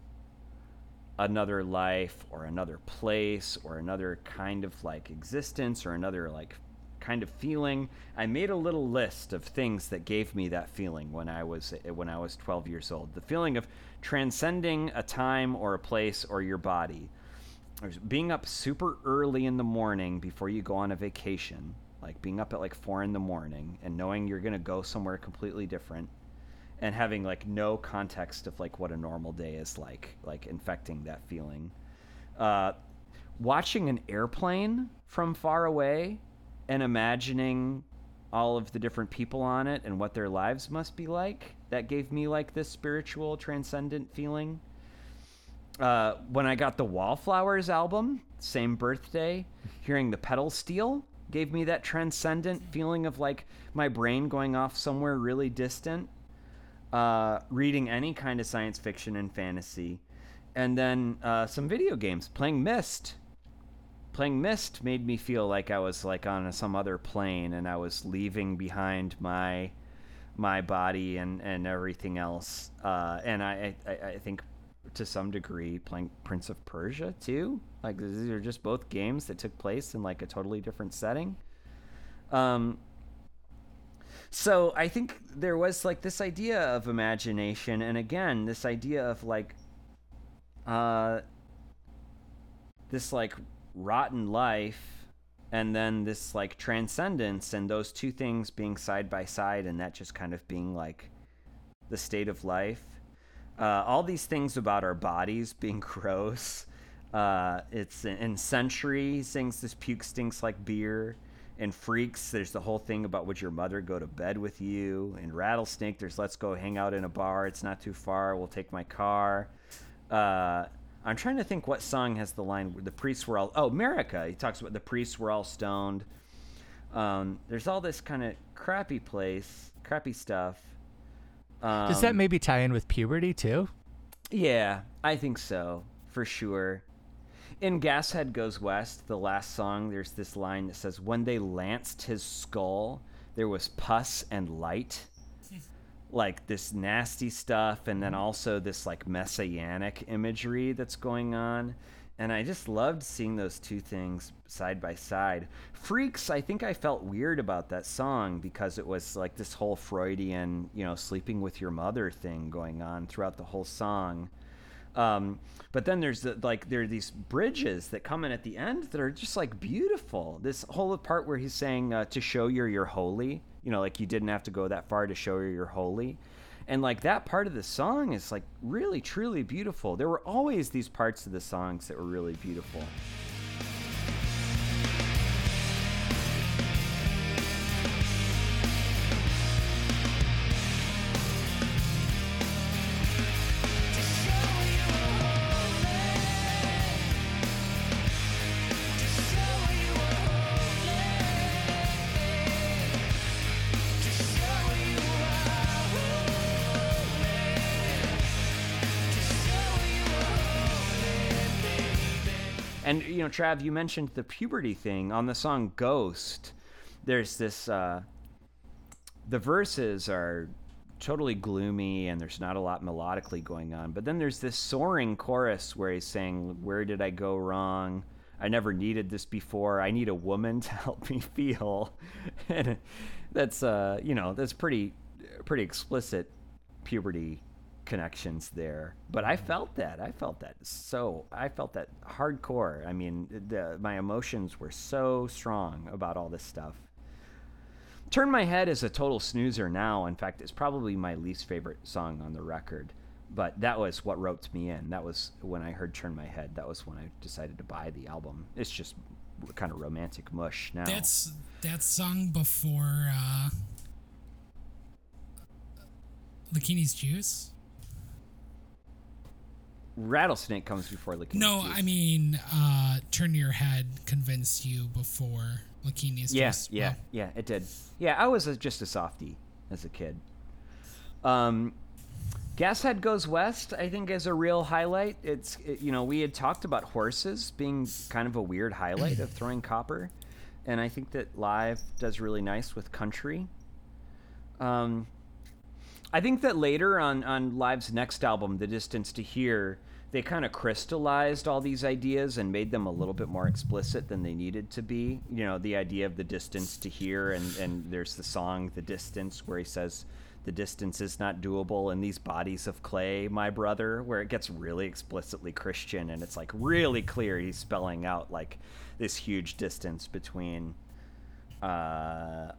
another life or another place or another kind of like existence or another like kind of feeling. I made a little list of things that gave me that feeling when I was when I was 12 years old. The feeling of transcending a time or a place or your body. Being up super early in the morning before you go on a vacation, like being up at like 4 in the morning and knowing you're going to go somewhere completely different and having like no context of like what a normal day is like, like infecting that feeling. Uh, watching an airplane from far away and imagining all of the different people on it and what their lives must be like, that gave me like this spiritual, transcendent feeling. Uh, when I got the Wallflowers album, same birthday, hearing the pedal steel gave me that transcendent feeling of like my brain going off somewhere really distant uh, reading any kind of science fiction and fantasy, and then uh, some video games. Playing Myst. Playing Myst made me feel like I was like on some other plane, and I was leaving behind my my body and and everything else. Uh, and I, I I think to some degree playing Prince of Persia too. Like these are just both games that took place in like a totally different setting. Um, so I think there was like this idea of imagination, and again, this idea of like, uh, this like rotten life and then this like transcendence and those two things being side by side and that just kind of being like the state of life. Uh, all these things about our bodies being gross. Uh, it's in century sings this puke stinks like beer. And freaks there's the whole thing about would your mother go to bed with you. And rattlesnake there's let's go hang out in a bar. It's not too far. We'll take my car. Uh, I'm trying to think what song has the line where the priests were all oh America. He talks about the priests were all stoned. Um, there's all this kind of crappy place, crappy stuff. Um, Does that maybe tie in with puberty too? Yeah, I think so for sure. In Gas Hed Goes West, the last song, there's this line that says, "When they lanced his skull, there was pus and light." Like this nasty stuff and then also this like messianic imagery that's going on. And i just loved seeing those two things side by side. Freaks i think i felt weird about that song because it was like this whole freudian you know sleeping with your mother thing going on throughout the whole song. Um, but then there's the, like there are these bridges that come in at the end that are just like beautiful. This whole part where he's saying uh, to show you're you're holy you know like you didn't have to go that far to show you're holy. And like that part of the song is like really truly beautiful. There were always these parts of the songs that were really beautiful And you know, Trav, you mentioned the puberty thing on the song "Ghost." There's this. Uh, the verses are totally gloomy, and there's not a lot melodically going on. But then there's this soaring chorus where he's saying, "Where did I go wrong? I never needed this before. I need a woman to help me feel." and that's uh, you know, that's pretty, pretty explicit puberty connections there but i felt that i felt that so i felt that hardcore. I mean the, my emotions were so strong about all this stuff. Turn my head is a total snoozer now. In fact it's probably my least favorite song on the record but that was what roped me in. That was when i heard turn my head that was when i decided to buy the album. It's just kind of romantic mush now. That's that song before uh Lakini's Juice? Rattlesnake comes before Lakini No, I mean uh Turn Your Head convinced you before Lakini's Yeah, yeah, Well, yeah, it did. Yeah, I was a, just a softie as a kid. Um, Gas Hed Goes West, I think, is a real highlight. It's, it, you know, we had talked about horses being kind of a weird highlight of Throwing Copper, and I think that live does really nice with country. Um, I think that later on on Live's next album, The Distance to Here, they kind of crystallized all these ideas and made them a little bit more explicit than they needed to be. You know, the idea of the distance to here, and and there's the song "The Distance" where he says, "The distance is not doable in these bodies of clay, my brother," where it gets really explicitly Christian, and it's like really clear he's spelling out like this huge distance between uh,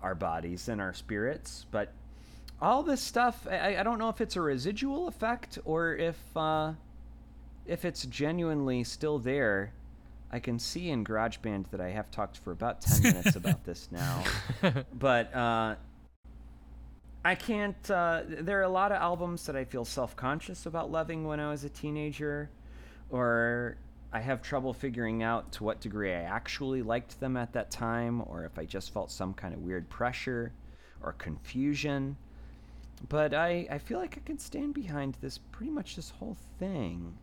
our bodies and our spirits, but all this stuff I, I don't know if it's a residual effect or if uh, if it's genuinely still there. I can see in garageband that i have talked for about 10 minutes about this now. But uh, i can't uh, there are a lot of albums that i feel self-conscious about loving when i was a teenager or i have trouble figuring out to what degree i actually liked them at that time or if i just felt some kind of weird pressure or confusion but I, I feel like I can stand behind this pretty much this whole thing.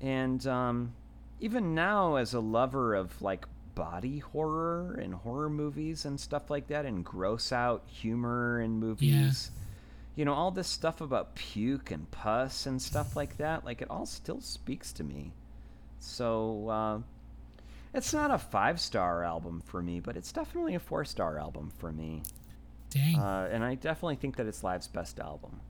And um, even now, as a lover of like body horror and horror movies and stuff like that, and gross out humor in movies, you know, all this stuff about puke and pus and stuff like that, like it all still speaks to me. So uh, it's not a five star album for me, but it's definitely a four star album for me. Dang. Uh, and I definitely think that it's Live's best album.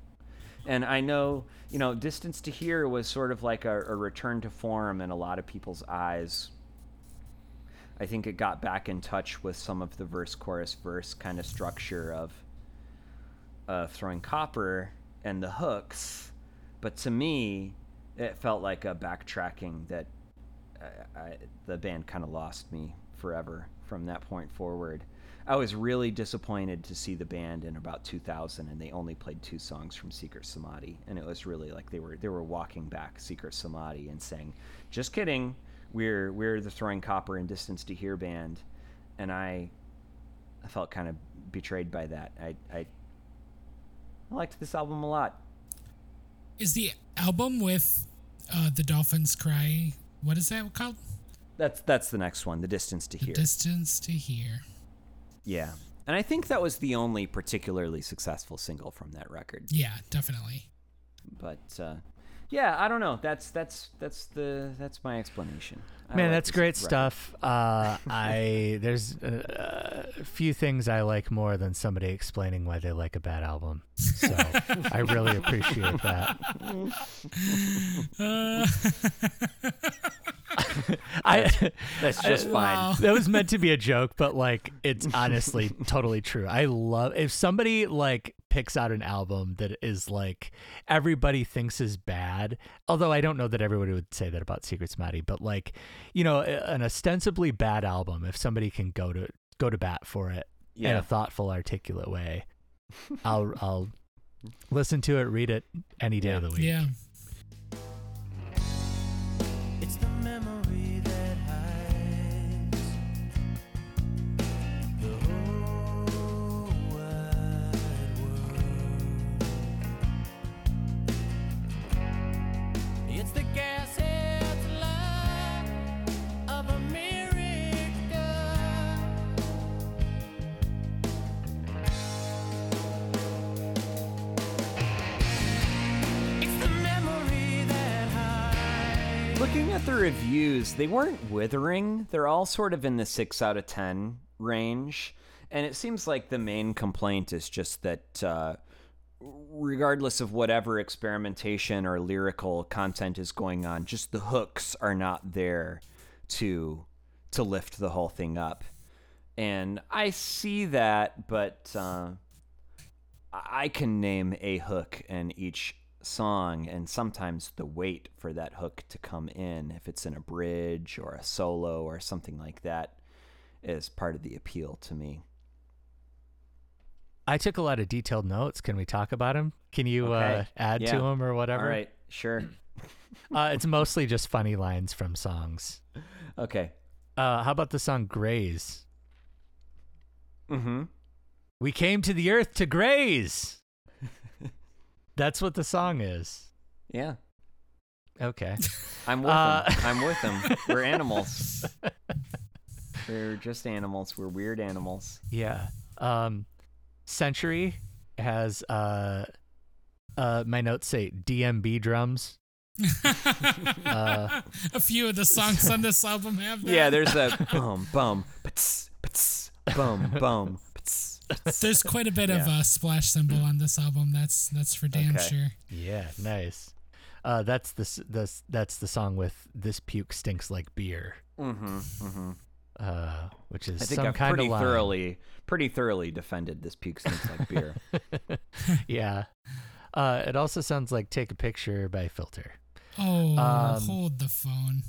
And I know, you know, Distance to Here was sort of like a, a return to form in a lot of people's eyes. I think it got back in touch with some of the verse chorus verse kind of structure of uh, throwing copper and the hooks, but to me, it felt like a backtracking that I, I, the band kind of lost me forever from that point forward. I was really disappointed to see the band in about 2000, and they only played two songs from Secret Samadhi, and it was really like they were they were walking back Secret Samadhi and saying, "Just kidding, we're we're the Throwing Copper and Distance to Here band," and I, I felt kind of betrayed by that. I, I I liked this album a lot. Is the album with uh, the Dolphins Cry? What is that called? That's that's the next one, The Distance to The Here. Distance to Here. Yeah. And I think that was the only particularly successful single from that record. Yeah, definitely. But uh, yeah, I don't know. That's that's that's the that's my explanation. I Man, like that's great record. stuff. Uh, I there's uh, a few things I like more than somebody explaining why they like a bad album. So I really appreciate that. I That's just fine. Wow. that was meant to be a joke, but like it's honestly totally true. I love if somebody like picks out an album that is like everybody thinks is bad. Although I don't know that everybody would say that about Secrets Samadhi, but like you know, an ostensibly bad album. If somebody can go to go to bat for it in a thoughtful, articulate way, I'll I'll listen to it, read it any day of the week. yeah. The reviews, they weren't withering. They're all sort of in the 6 out of 10 range. And it seems like the main complaint is just that, uh, regardless of whatever experimentation or lyrical content is going on, just the hooks are not there to to lift the whole thing up. And I see that, but uh, I can name a hook in each song, and sometimes the wait for that hook to come in, if it's in a bridge or a solo or something like that, is part of the appeal to me. I took a lot of detailed notes. Can we talk about them? Can you uh, Okay. add to them or whatever? All right, sure. Uh, it's mostly just funny lines from songs. Okay. Uh, how about the song Graze? Mm-hmm. We came to the earth to graze. That's what the song is. Yeah, Okay. I'm with Uh, them. I'm with them. We're animals. We're just animals. We're weird animals. Yeah. Um, Century has uh, uh, my notes say DMB drums. Uh, a few of the songs on this album have that. Yeah, there's a bum bum pats pats bum bum pats. There's quite a bit of a splash cymbal on this album. That's that's for damn Okay. sure. Yeah, nice. Uh, that's the s- the that's the song with "This puke stinks like beer," Mm-hmm. Mm-hmm. uh, which is I think some I've kind pretty of line. thoroughly, pretty thoroughly defended this puke stinks like beer. yeah. Uh, it also sounds like "Take a Picture" by Filter. Oh, Um, hold the phone.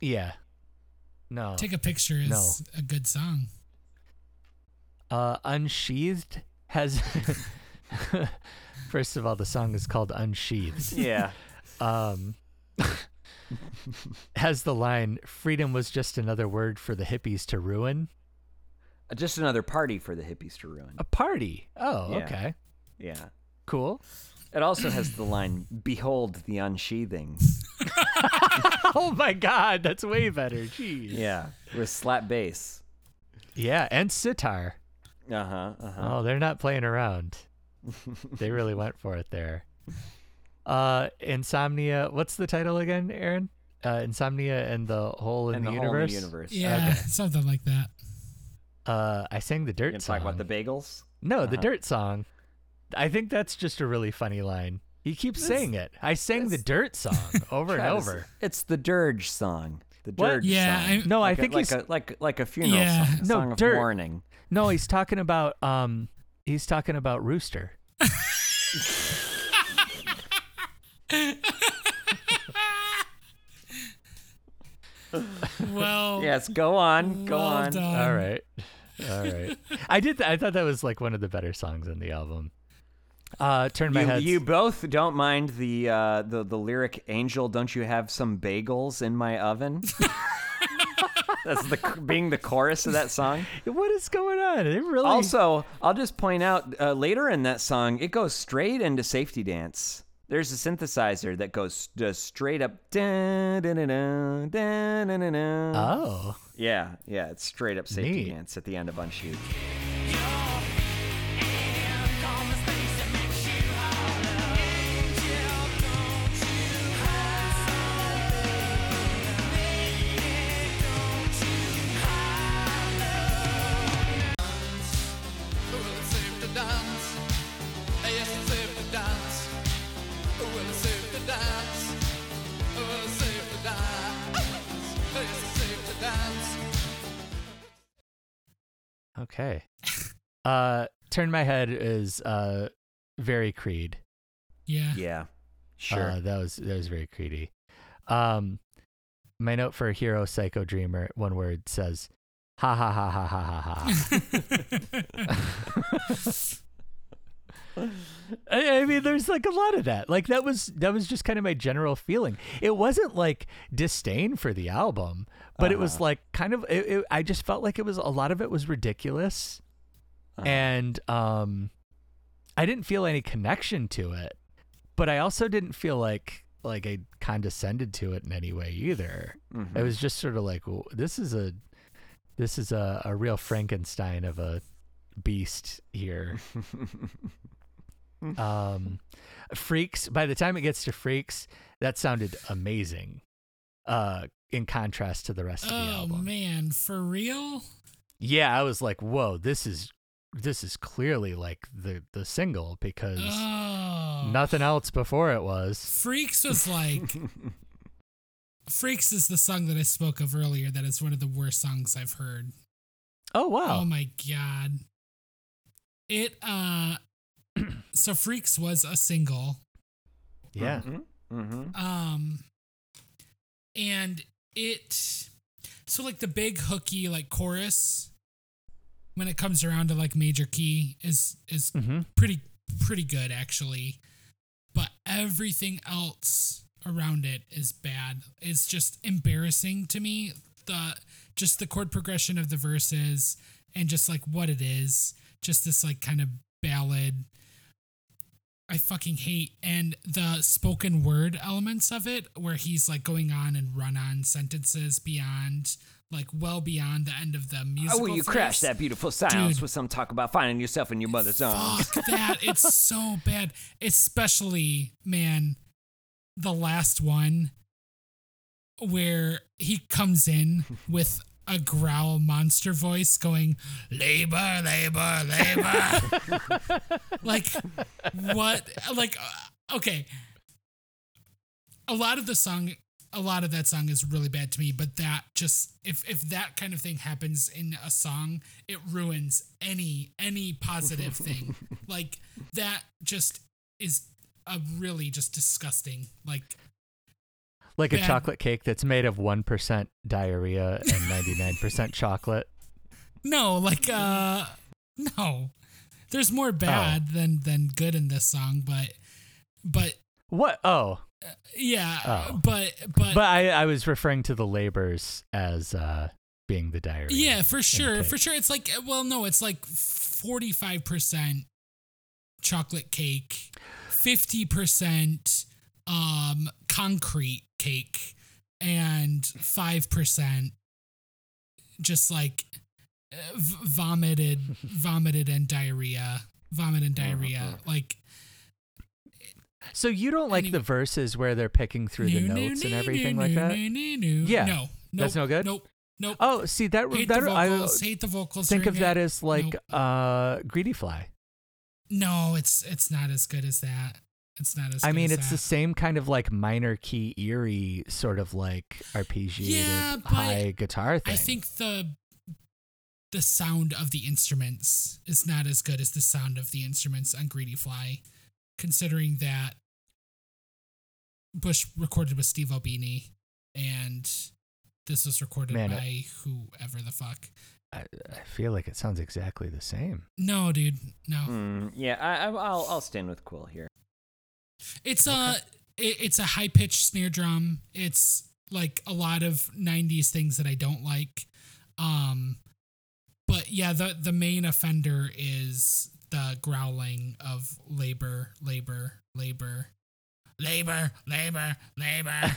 Yeah. No. Take a picture is no. a good song. Uh, Unsheathed has. First of all, the song is called Unsheathed. yeah. Um, has the line "Freedom was just another word for the hippies to ruin." Just another party for the hippies to ruin. A party. Oh, Yeah. okay. Yeah. Cool. It also has the line, "Behold the unsheathing." oh my god, that's way better. Jeez. Yeah, with slap bass. Yeah, and sitar. Uh huh. Uh huh. Oh, they're not playing around. they really went for it there. Uh, Insomnia. What's the title again, Aaron? Uh, Insomnia and the hole in and the, the universe. whole new universe. Yeah, Okay. something like that. Uh, I sang the dirt gonna song. talk about the bagels? no, the Uh-huh. dirt song. I think that's just a really funny line. He keeps This- saying it. I sang the dirt song over and Travis, over. It's the dirge song. The What? dirge Yeah, song. I- No, I Like a- think like he's a like like a funeral Yeah. song, a No, song of dirt. mourning. No, he's talking about um, he's talking about Rooster. Well, Yes, go on, go well on. done. All right, all right. I did. Th- I thought that was like one of the better songs on the album. Uh, turn my head. you both don't mind the uh, the the lyric "Angel, don't you have some bagels in my oven?" That's the being the chorus of that song. What is going on? It really. Also, I'll just point out uh, later in that song, it goes straight into safety dance. There's a synthesizer that goes just straight up. Oh. Yeah, yeah, it's straight up safety Neat. dance at the end of Unshoot. Okay. Uh, turn my head is uh, very Creed. Yeah. Yeah, sure. Uh, that was that was very Creedy. Um, my note for Heropsychodreamer, one word says, "Ha ha ha ha ha ha ha." I, I mean, there's like a lot of that. Like that was that was just kind of my general feeling. It wasn't like disdain for the album, but it was Uh-huh. like kind of. It, it, I just felt like it was a lot of it was ridiculous, Uh-huh. and um, I didn't feel any connection to it. But I also didn't feel like like I condescended to it in any way either. Mhm. It was just sort of like, well, this is a this is a, a real Frankenstein of a beast here. um freaks by the time it gets to freaks that sounded amazing uh in contrast to the rest of the album. Oh man, for real? yeah i was like whoa this is this is clearly like the the single because Oh. nothing else before it was Freaks was like Freaks is the song that I spoke of earlier that is one of the worst songs I've heard. oh wow Oh my god. It uh so Freaks was a single. yeah Mhm. Mhm. Um and it so like the big hooky like chorus when it comes around to like major key is is mm-hmm. pretty pretty good actually. But everything else around it is bad. It's just embarrassing to me the just the chord progression of the verses and just like what it is. Just this like kind of ballad I fucking hate and the spoken word elements of it where he's like going on and run on sentences beyond like well beyond the end of the music. Oh, will you crash that beautiful silence Dude. with some talk about finding yourself in your mother's arms? Fuck that. It's so bad. Especially, man, the last one where he comes in with a growl monster voice going, labor, labor, labor. like, what? Like, uh, okay. A lot of the song. A lot of that song is really bad to me, but that just if if that kind of thing happens in a song, it ruins any any positive thing. like that just is a really just disgusting. Like like a Bad. chocolate cake that's made of 1% diarrhea and 99% chocolate no, like uh no. There's more bad than than good in this song, but but what oh yeah, Oh. but but, but I, I was referring to the labors as uh being the diarrhea yeah, for sure, for sure. It's like well, no, it's like forty five percent chocolate cake, fifty percent um concrete cake, and five percent just like uh, v- vomited, vomited and diarrhea, vomit and diarrhea. Like So you don't like Any- the verses where they're picking through the no, no, notes and everything like that? no, no, no. Yeah. no, That's no good? Nope, nope. Oh, see that hate that the I vocals. hate the vocals. think of during that as like Nope. uh Greedy Fly. No, it's it's not as good as that. It's not as. I mean, as it's the same kind of like minor key eerie sort of like arpeggiated Yeah, high guitar thing. I think the the sound of the instruments is not as good as the sound of the instruments on Greedy Fly, considering that Bush recorded with Steve Albini and this was recorded Man, by whoever the fuck. I, I feel like it sounds exactly the same. No, dude, no. Hmm, yeah, I, I, I'll I'll stand with Quill here. It's a it, it's a high pitched snare drum. It's like a lot of '90s things that I don't like. Um, but yeah, the the main offender is the growling of labor, labor, labor, labor, labor, labor.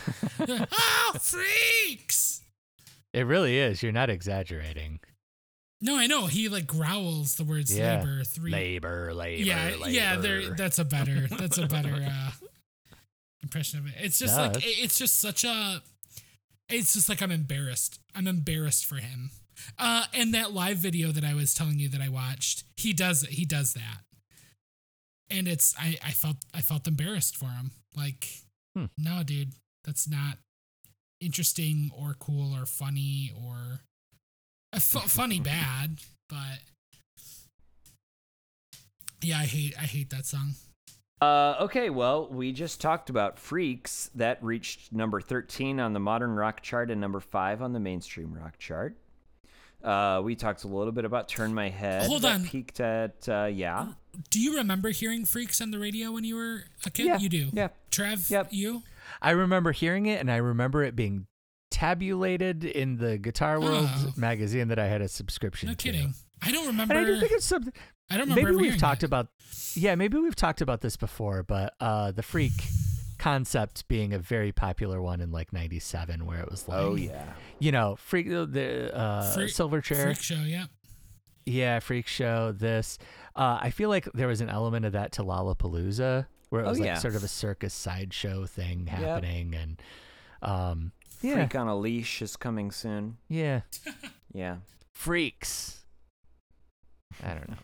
oh, freaks! It really is. You're not exaggerating. No, I know he like growls the words Yeah. labor three. Labor, labor, yeah, labor. yeah. There, that's a better. That's a better uh, impression of it. It's just No, like that's- it's just such a. It's just like I'm embarrassed. I'm embarrassed for him. Uh, and that live video that I was telling you that I watched, he does it. He does that, and it's I I felt I felt embarrassed for him. Like, Hmm. no, dude, that's not interesting or cool or funny or funny bad, but yeah, I hate I hate that song. Uh, okay, well, we just talked about Freaks that reached number 13 on the modern rock chart and number 5 on the mainstream rock chart. Uh, we talked a little bit about Turn My Head. Hold on. Peaked at, uh, yeah. Do you remember hearing Freaks on the radio when you were a kid? Yeah, You do. yeah. Trev, Yep. you? I remember hearing it, and I remember it being tabulated in the Guitar World Oh. magazine that I had a subscription No to. kidding. I don't remember. And I do think it's something. I don't remember Maybe we've talked it. about. Yeah, maybe we've talked about this before, but uh, the freak concept being a very popular one in like '97, where it was like, Oh, yeah. you know, freak the uh, Freak- Silverchair, Freak show, yeah. yeah, freak show. This, uh, I feel like there was an element of that to Lollapalooza, where it Oh, was like yeah. sort of a circus sideshow thing happening, and um, yeah, Freak on a Leash is coming soon. yeah, Yeah. freaks. I don't know.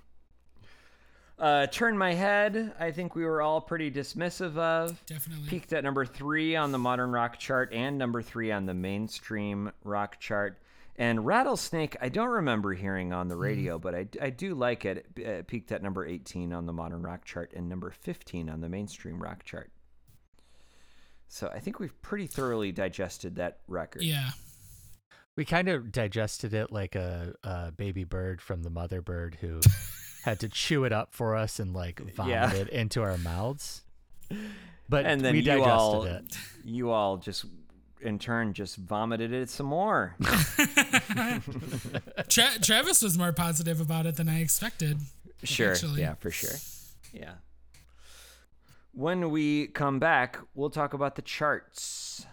Uh, Turn My Head, I think we were all pretty dismissive of. Definitely. Peaked at number three on the modern rock chart and number three on the mainstream rock chart. And Rattlesnake, I don't remember hearing on the radio, but I, I do like it. It uh, peaked at number 18 on the modern rock chart and number 15 on the mainstream rock chart. So I think we've pretty thoroughly digested that record. Yeah. We kind of digested it like a, a baby bird from the mother bird who had to chew it up for us and like vomit Yeah. it into our mouths. But and then we you digested all, it. you all just, in turn, just vomited it some more. Tra- Travis was more positive about it than I expected. Sure. Actually. Yeah, for sure. Yeah. When we come back, we'll talk about the charts.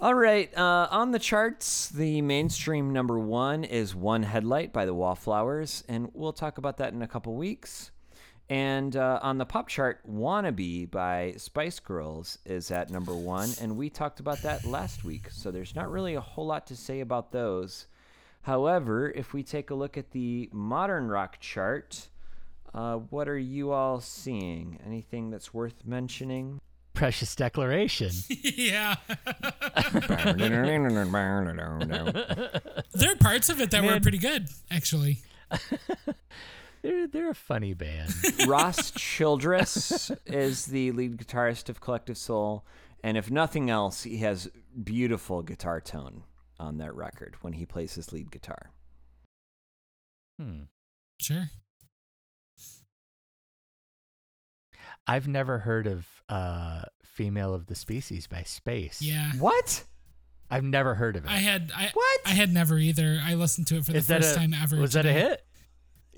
All right, uh, on the charts, the mainstream number one is One Headlight by the Wallflowers, and we'll talk about that in a couple weeks. And uh, on the pop chart, Wannabe by Spice Girls is at number one, and we talked about that last week, so there's not really a whole lot to say about those. However, if we take a look at the modern rock chart, uh, what are you all seeing? Anything that's worth mentioning? Precious declaration. yeah. there are parts of it that were pretty good, actually. they're they're a funny band. Ross Childress is the lead guitarist of Collective Soul, and if nothing else, he has beautiful guitar tone on that record when he plays his lead guitar. Hmm. Sure. I've never heard of uh, "Female of the Species" by Space. Yeah. What? I've never heard of it. I had I What? I had never either. I listened to it for the Is that first a, time ever. Was that a today. hit?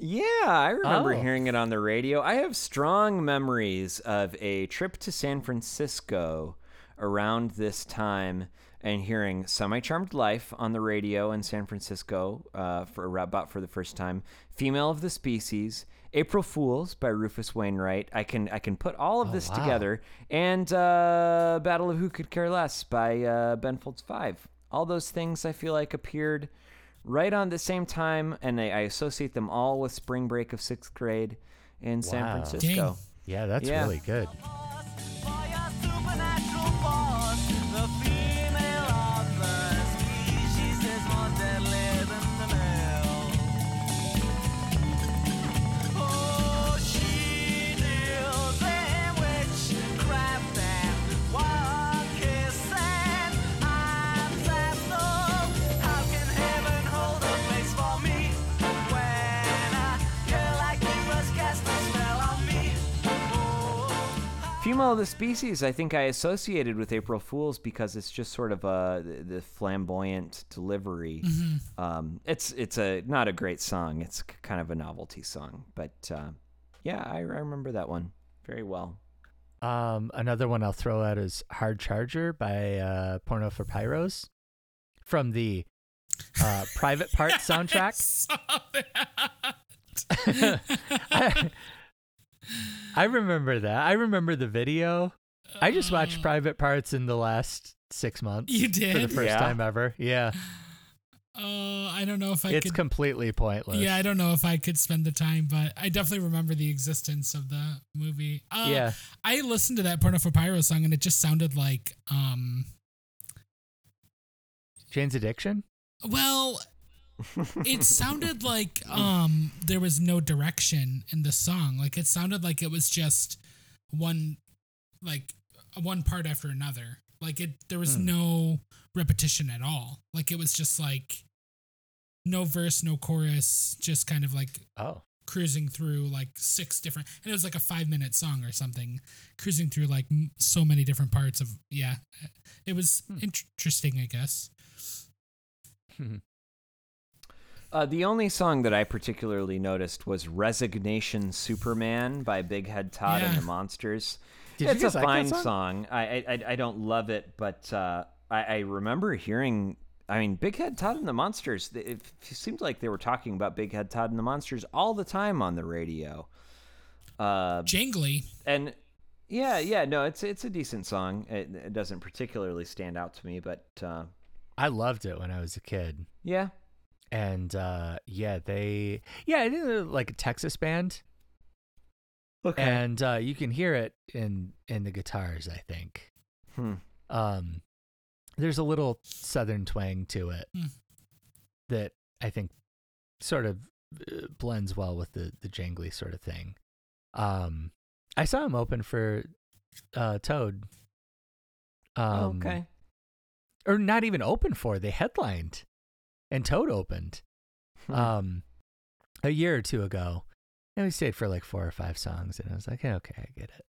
Yeah, I remember Oh. hearing it on the radio. I have strong memories of a trip to San Francisco around this time and hearing Semi Charmed Life on the radio in San Francisco uh, for about for the first time, Female of the Species, April Fools by Rufus Wainwright. I can I can put all of Oh, this wow. together, and uh, Battle of Who Could Care Less by uh, Ben Folds Five. All those things I feel like appeared right on the same time, and I, I associate them all with spring break of sixth grade in San Francisco. Dang. Yeah, that's Yeah. really good. Female of the Species, I think I associated with April Fools because it's just sort of a the, the flamboyant delivery. Um, it's it's a not a great song. It's kind of a novelty song, but uh, yeah, I, I remember that one very well. Um, another one I'll throw out is Hard Charger by uh, Porno for Pyros from the uh, Private Part soundtrack. Saw that. I, I remember that. I remember the video. I just Uh. watched Private Parts in the last six months You did for the first Yeah. time ever. Yeah, Uh, I don't know if I it's could. completely pointless. yeah, I don't know if I could spend the time, but I definitely remember the existence of the movie. Uh, yeah. I listened to that Porno for Pyro song, and it just sounded like, um, Jane's Addiction. well, it sounded like um there was no direction in the song. Like it sounded like it was just one, like one part after another. Like it, there was Hmm. no repetition at all. Like it was just like no verse, no chorus, just kind of like Oh, cruising through like six different and it was like a five minute song or something cruising through like m- so many different parts of yeah it was Hmm. interesting i guess Uh, the only song that I particularly noticed was "Resignation Superman" by Big Head Todd and the Monsters. Did it's guys a like fine song? song. I, I I- I don't love it, but uh, I, I remember hearing. I mean, Big Head Todd and the Monsters. th- It seemed like they were talking about Big Head Todd and the Monsters all the time on the radio. Uh, jangly and yeah, yeah, no, it's it's a decent song. It, it doesn't particularly stand out to me, but uh, I loved it when I was a kid. yeah, And uh, yeah, they yeah, I think they're like a Texas band, okay. and uh, you can hear it in in the guitars. I think. Hmm. um there's a little southern twang to it Hmm. that i think sort of uh, blends well with the the jangly sort of thing um i saw him open for uh toad um okay. or not even open for they headlined and toad opened Hmm. um a year or two ago and we stayed for like four or five songs and i was like okay i get it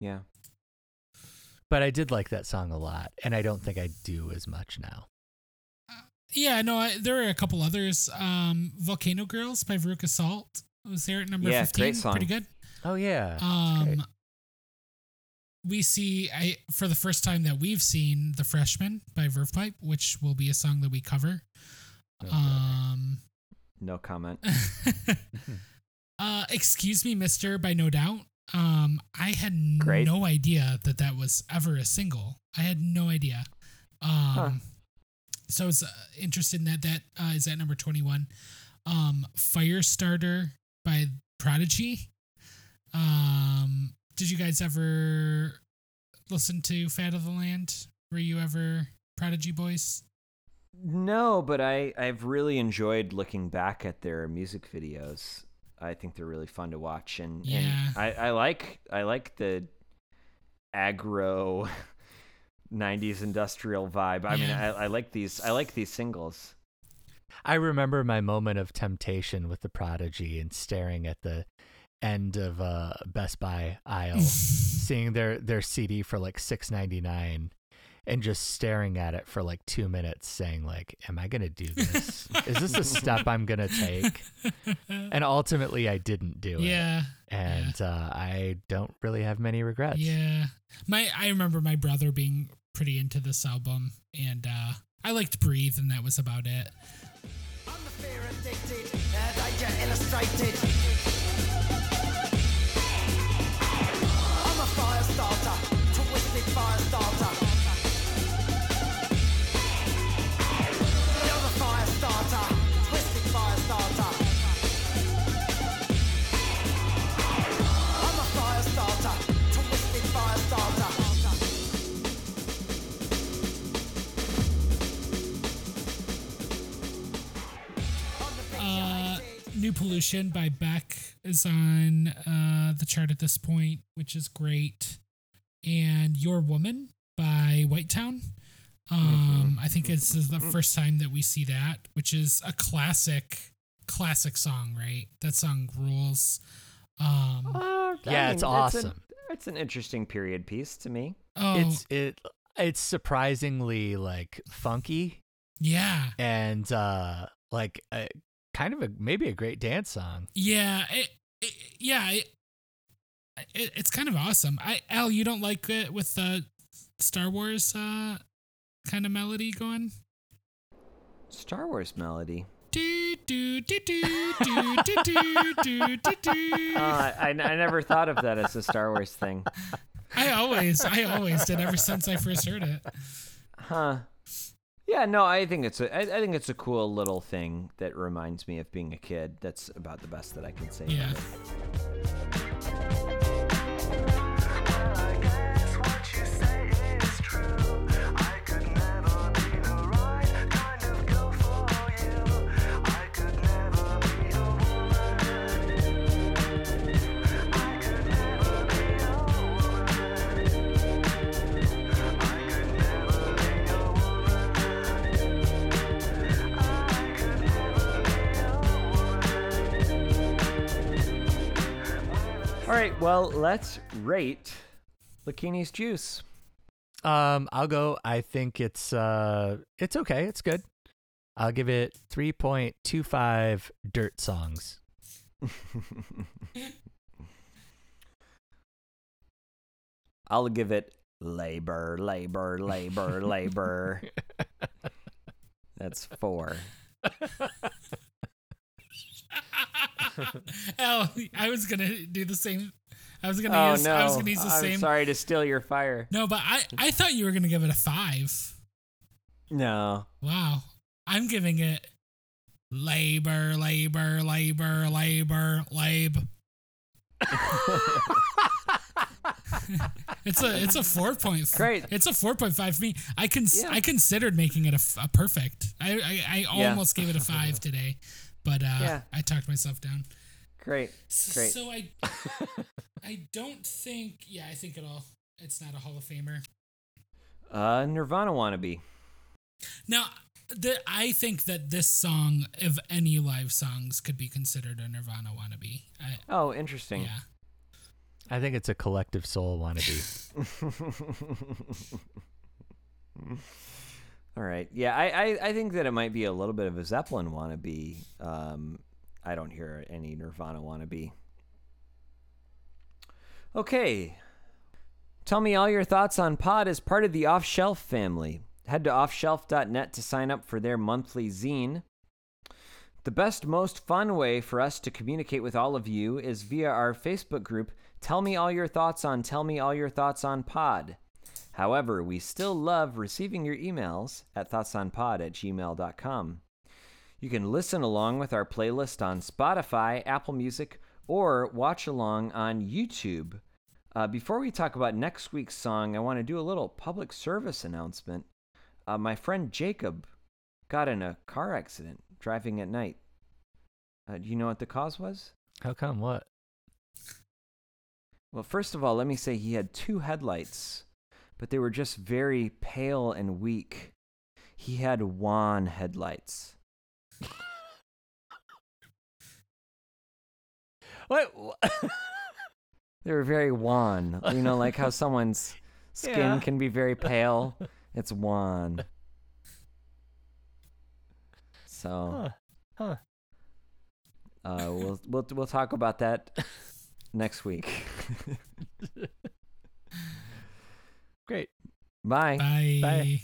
yeah. but i did like that song a lot and i don't think i do as much now yeah no I, there are a couple others um volcano girls by veruca salt was there at number Yeah, 15 great song. pretty good oh yeah um great. We see I for the first time that we've seen the freshman by verve pipe which will be a song that we cover. Oh, um No comment. uh excuse me mister by no doubt. Um i had Great. no idea that that was ever a single. I had no idea. Um Huh. so i was uh, interested in that. That uh, is at number 21 um firestarter by prodigy. Um did you guys ever listen to fat of the land were you ever prodigy boys No, but I I've really enjoyed looking back at their music videos. I think they're really fun to watch, and, Yeah. and I, I like I like the aggro '90s industrial vibe. I mean, I, I like these I like these singles. I remember my moment of temptation with the Prodigy and staring at the end of uh Best Buy aisle, seeing their their CD for like six ninety nine, and just staring at it for like two minutes, saying like, "Am I gonna do this? Is this a step I'm gonna take?" And ultimately, I didn't do it. yeah And uh, I don't really have many regrets. Yeah. My I remember my brother being pretty into this album and uh I liked Breathe and that was about it. I'm the fear addicted, uh, danger illustrated. Revolution by Beck is on uh, the chart at this point, which is great. And Your Woman by White Town. Um, I think it's the first time that we see that, which is a classic, classic song, right? That song rules. Um, Uh, Yeah, it's an- awesome. it's an interesting period piece to me. oh, It's it it's surprisingly like funky yeah, and uh like a, kind of a maybe a great dance song. yeah, it, it, yeah. It, it, it's kind of awesome. I Al, you don't like it with the Star Wars uh, kind of melody going? Star Wars melody. Do, do, do, do, do, do, do, do, do, do. Uh, I, I never thought of that as a Star Wars thing. I always, I always did ever since I first heard it. Huh. Yeah, no, I think it's a I, I think it's a cool little thing that reminds me of being a kid. That's about the best that I can say. about Yeah. Right, well, let's rate Lakini's juice. Um I'll go I think it's uh it's okay, it's good. I'll give it 3.25 dirt songs. I'll give it labor, labor, labor, labor. That's four. Al, I was gonna do the same. I was gonna Oh use. no! I was gonna use the I'm same. sorry to steal your fire. No, but I, I thought you were gonna give it a five. No. Wow, I'm giving it labor, labor, labor, labor, lab. it's a it's a four point. Great. It's a four point five for me. I can Yeah. I considered making it a, f- a perfect. I I, I Yeah. almost gave it a five today, but uh, Yeah. I talked myself down. Great. S- Great. So I I don't think yeah, I think it all. it's not a Hall of Famer. Uh, Nirvana wannabe. Now the, I think that this song of any live songs could be considered a Nirvana wannabe. I, Oh, interesting. yeah. I think it's a collective soul wannabe. All right. Yeah, I, I, I think that it might be a little bit of a Zeppelin wannabe. Um, I don't hear any Nirvana wannabe. Okay. Tell me all your thoughts on Pod as part of the Off Shelf family. Head to offshelf.net to sign up for their monthly zine. The best, most fun way for us to communicate with all of you is via our Facebook group, Tell Me All Your Thoughts on Tell Me All Your Thoughts on Pod. However, we still love receiving your emails at thoughtsonpod at gmail.com. You can listen along with our playlist on Spotify, Apple Music, or watch along on YouTube. Uh, before we talk about next week's song, I want to do a little public service announcement. Uh, my friend Jacob got in a car accident driving at night. Uh, do you know what the cause was? How come what? Well, first of all, let me say he had two headlights, but they were just very pale and weak. He had wan headlights. What? They were very wan. You know, like how someone's skin Yeah. can be very pale. It's wan. So, Huh. Huh. uh, we'll we'll we'll talk about that next week. Great. Bye. Bye. Bye.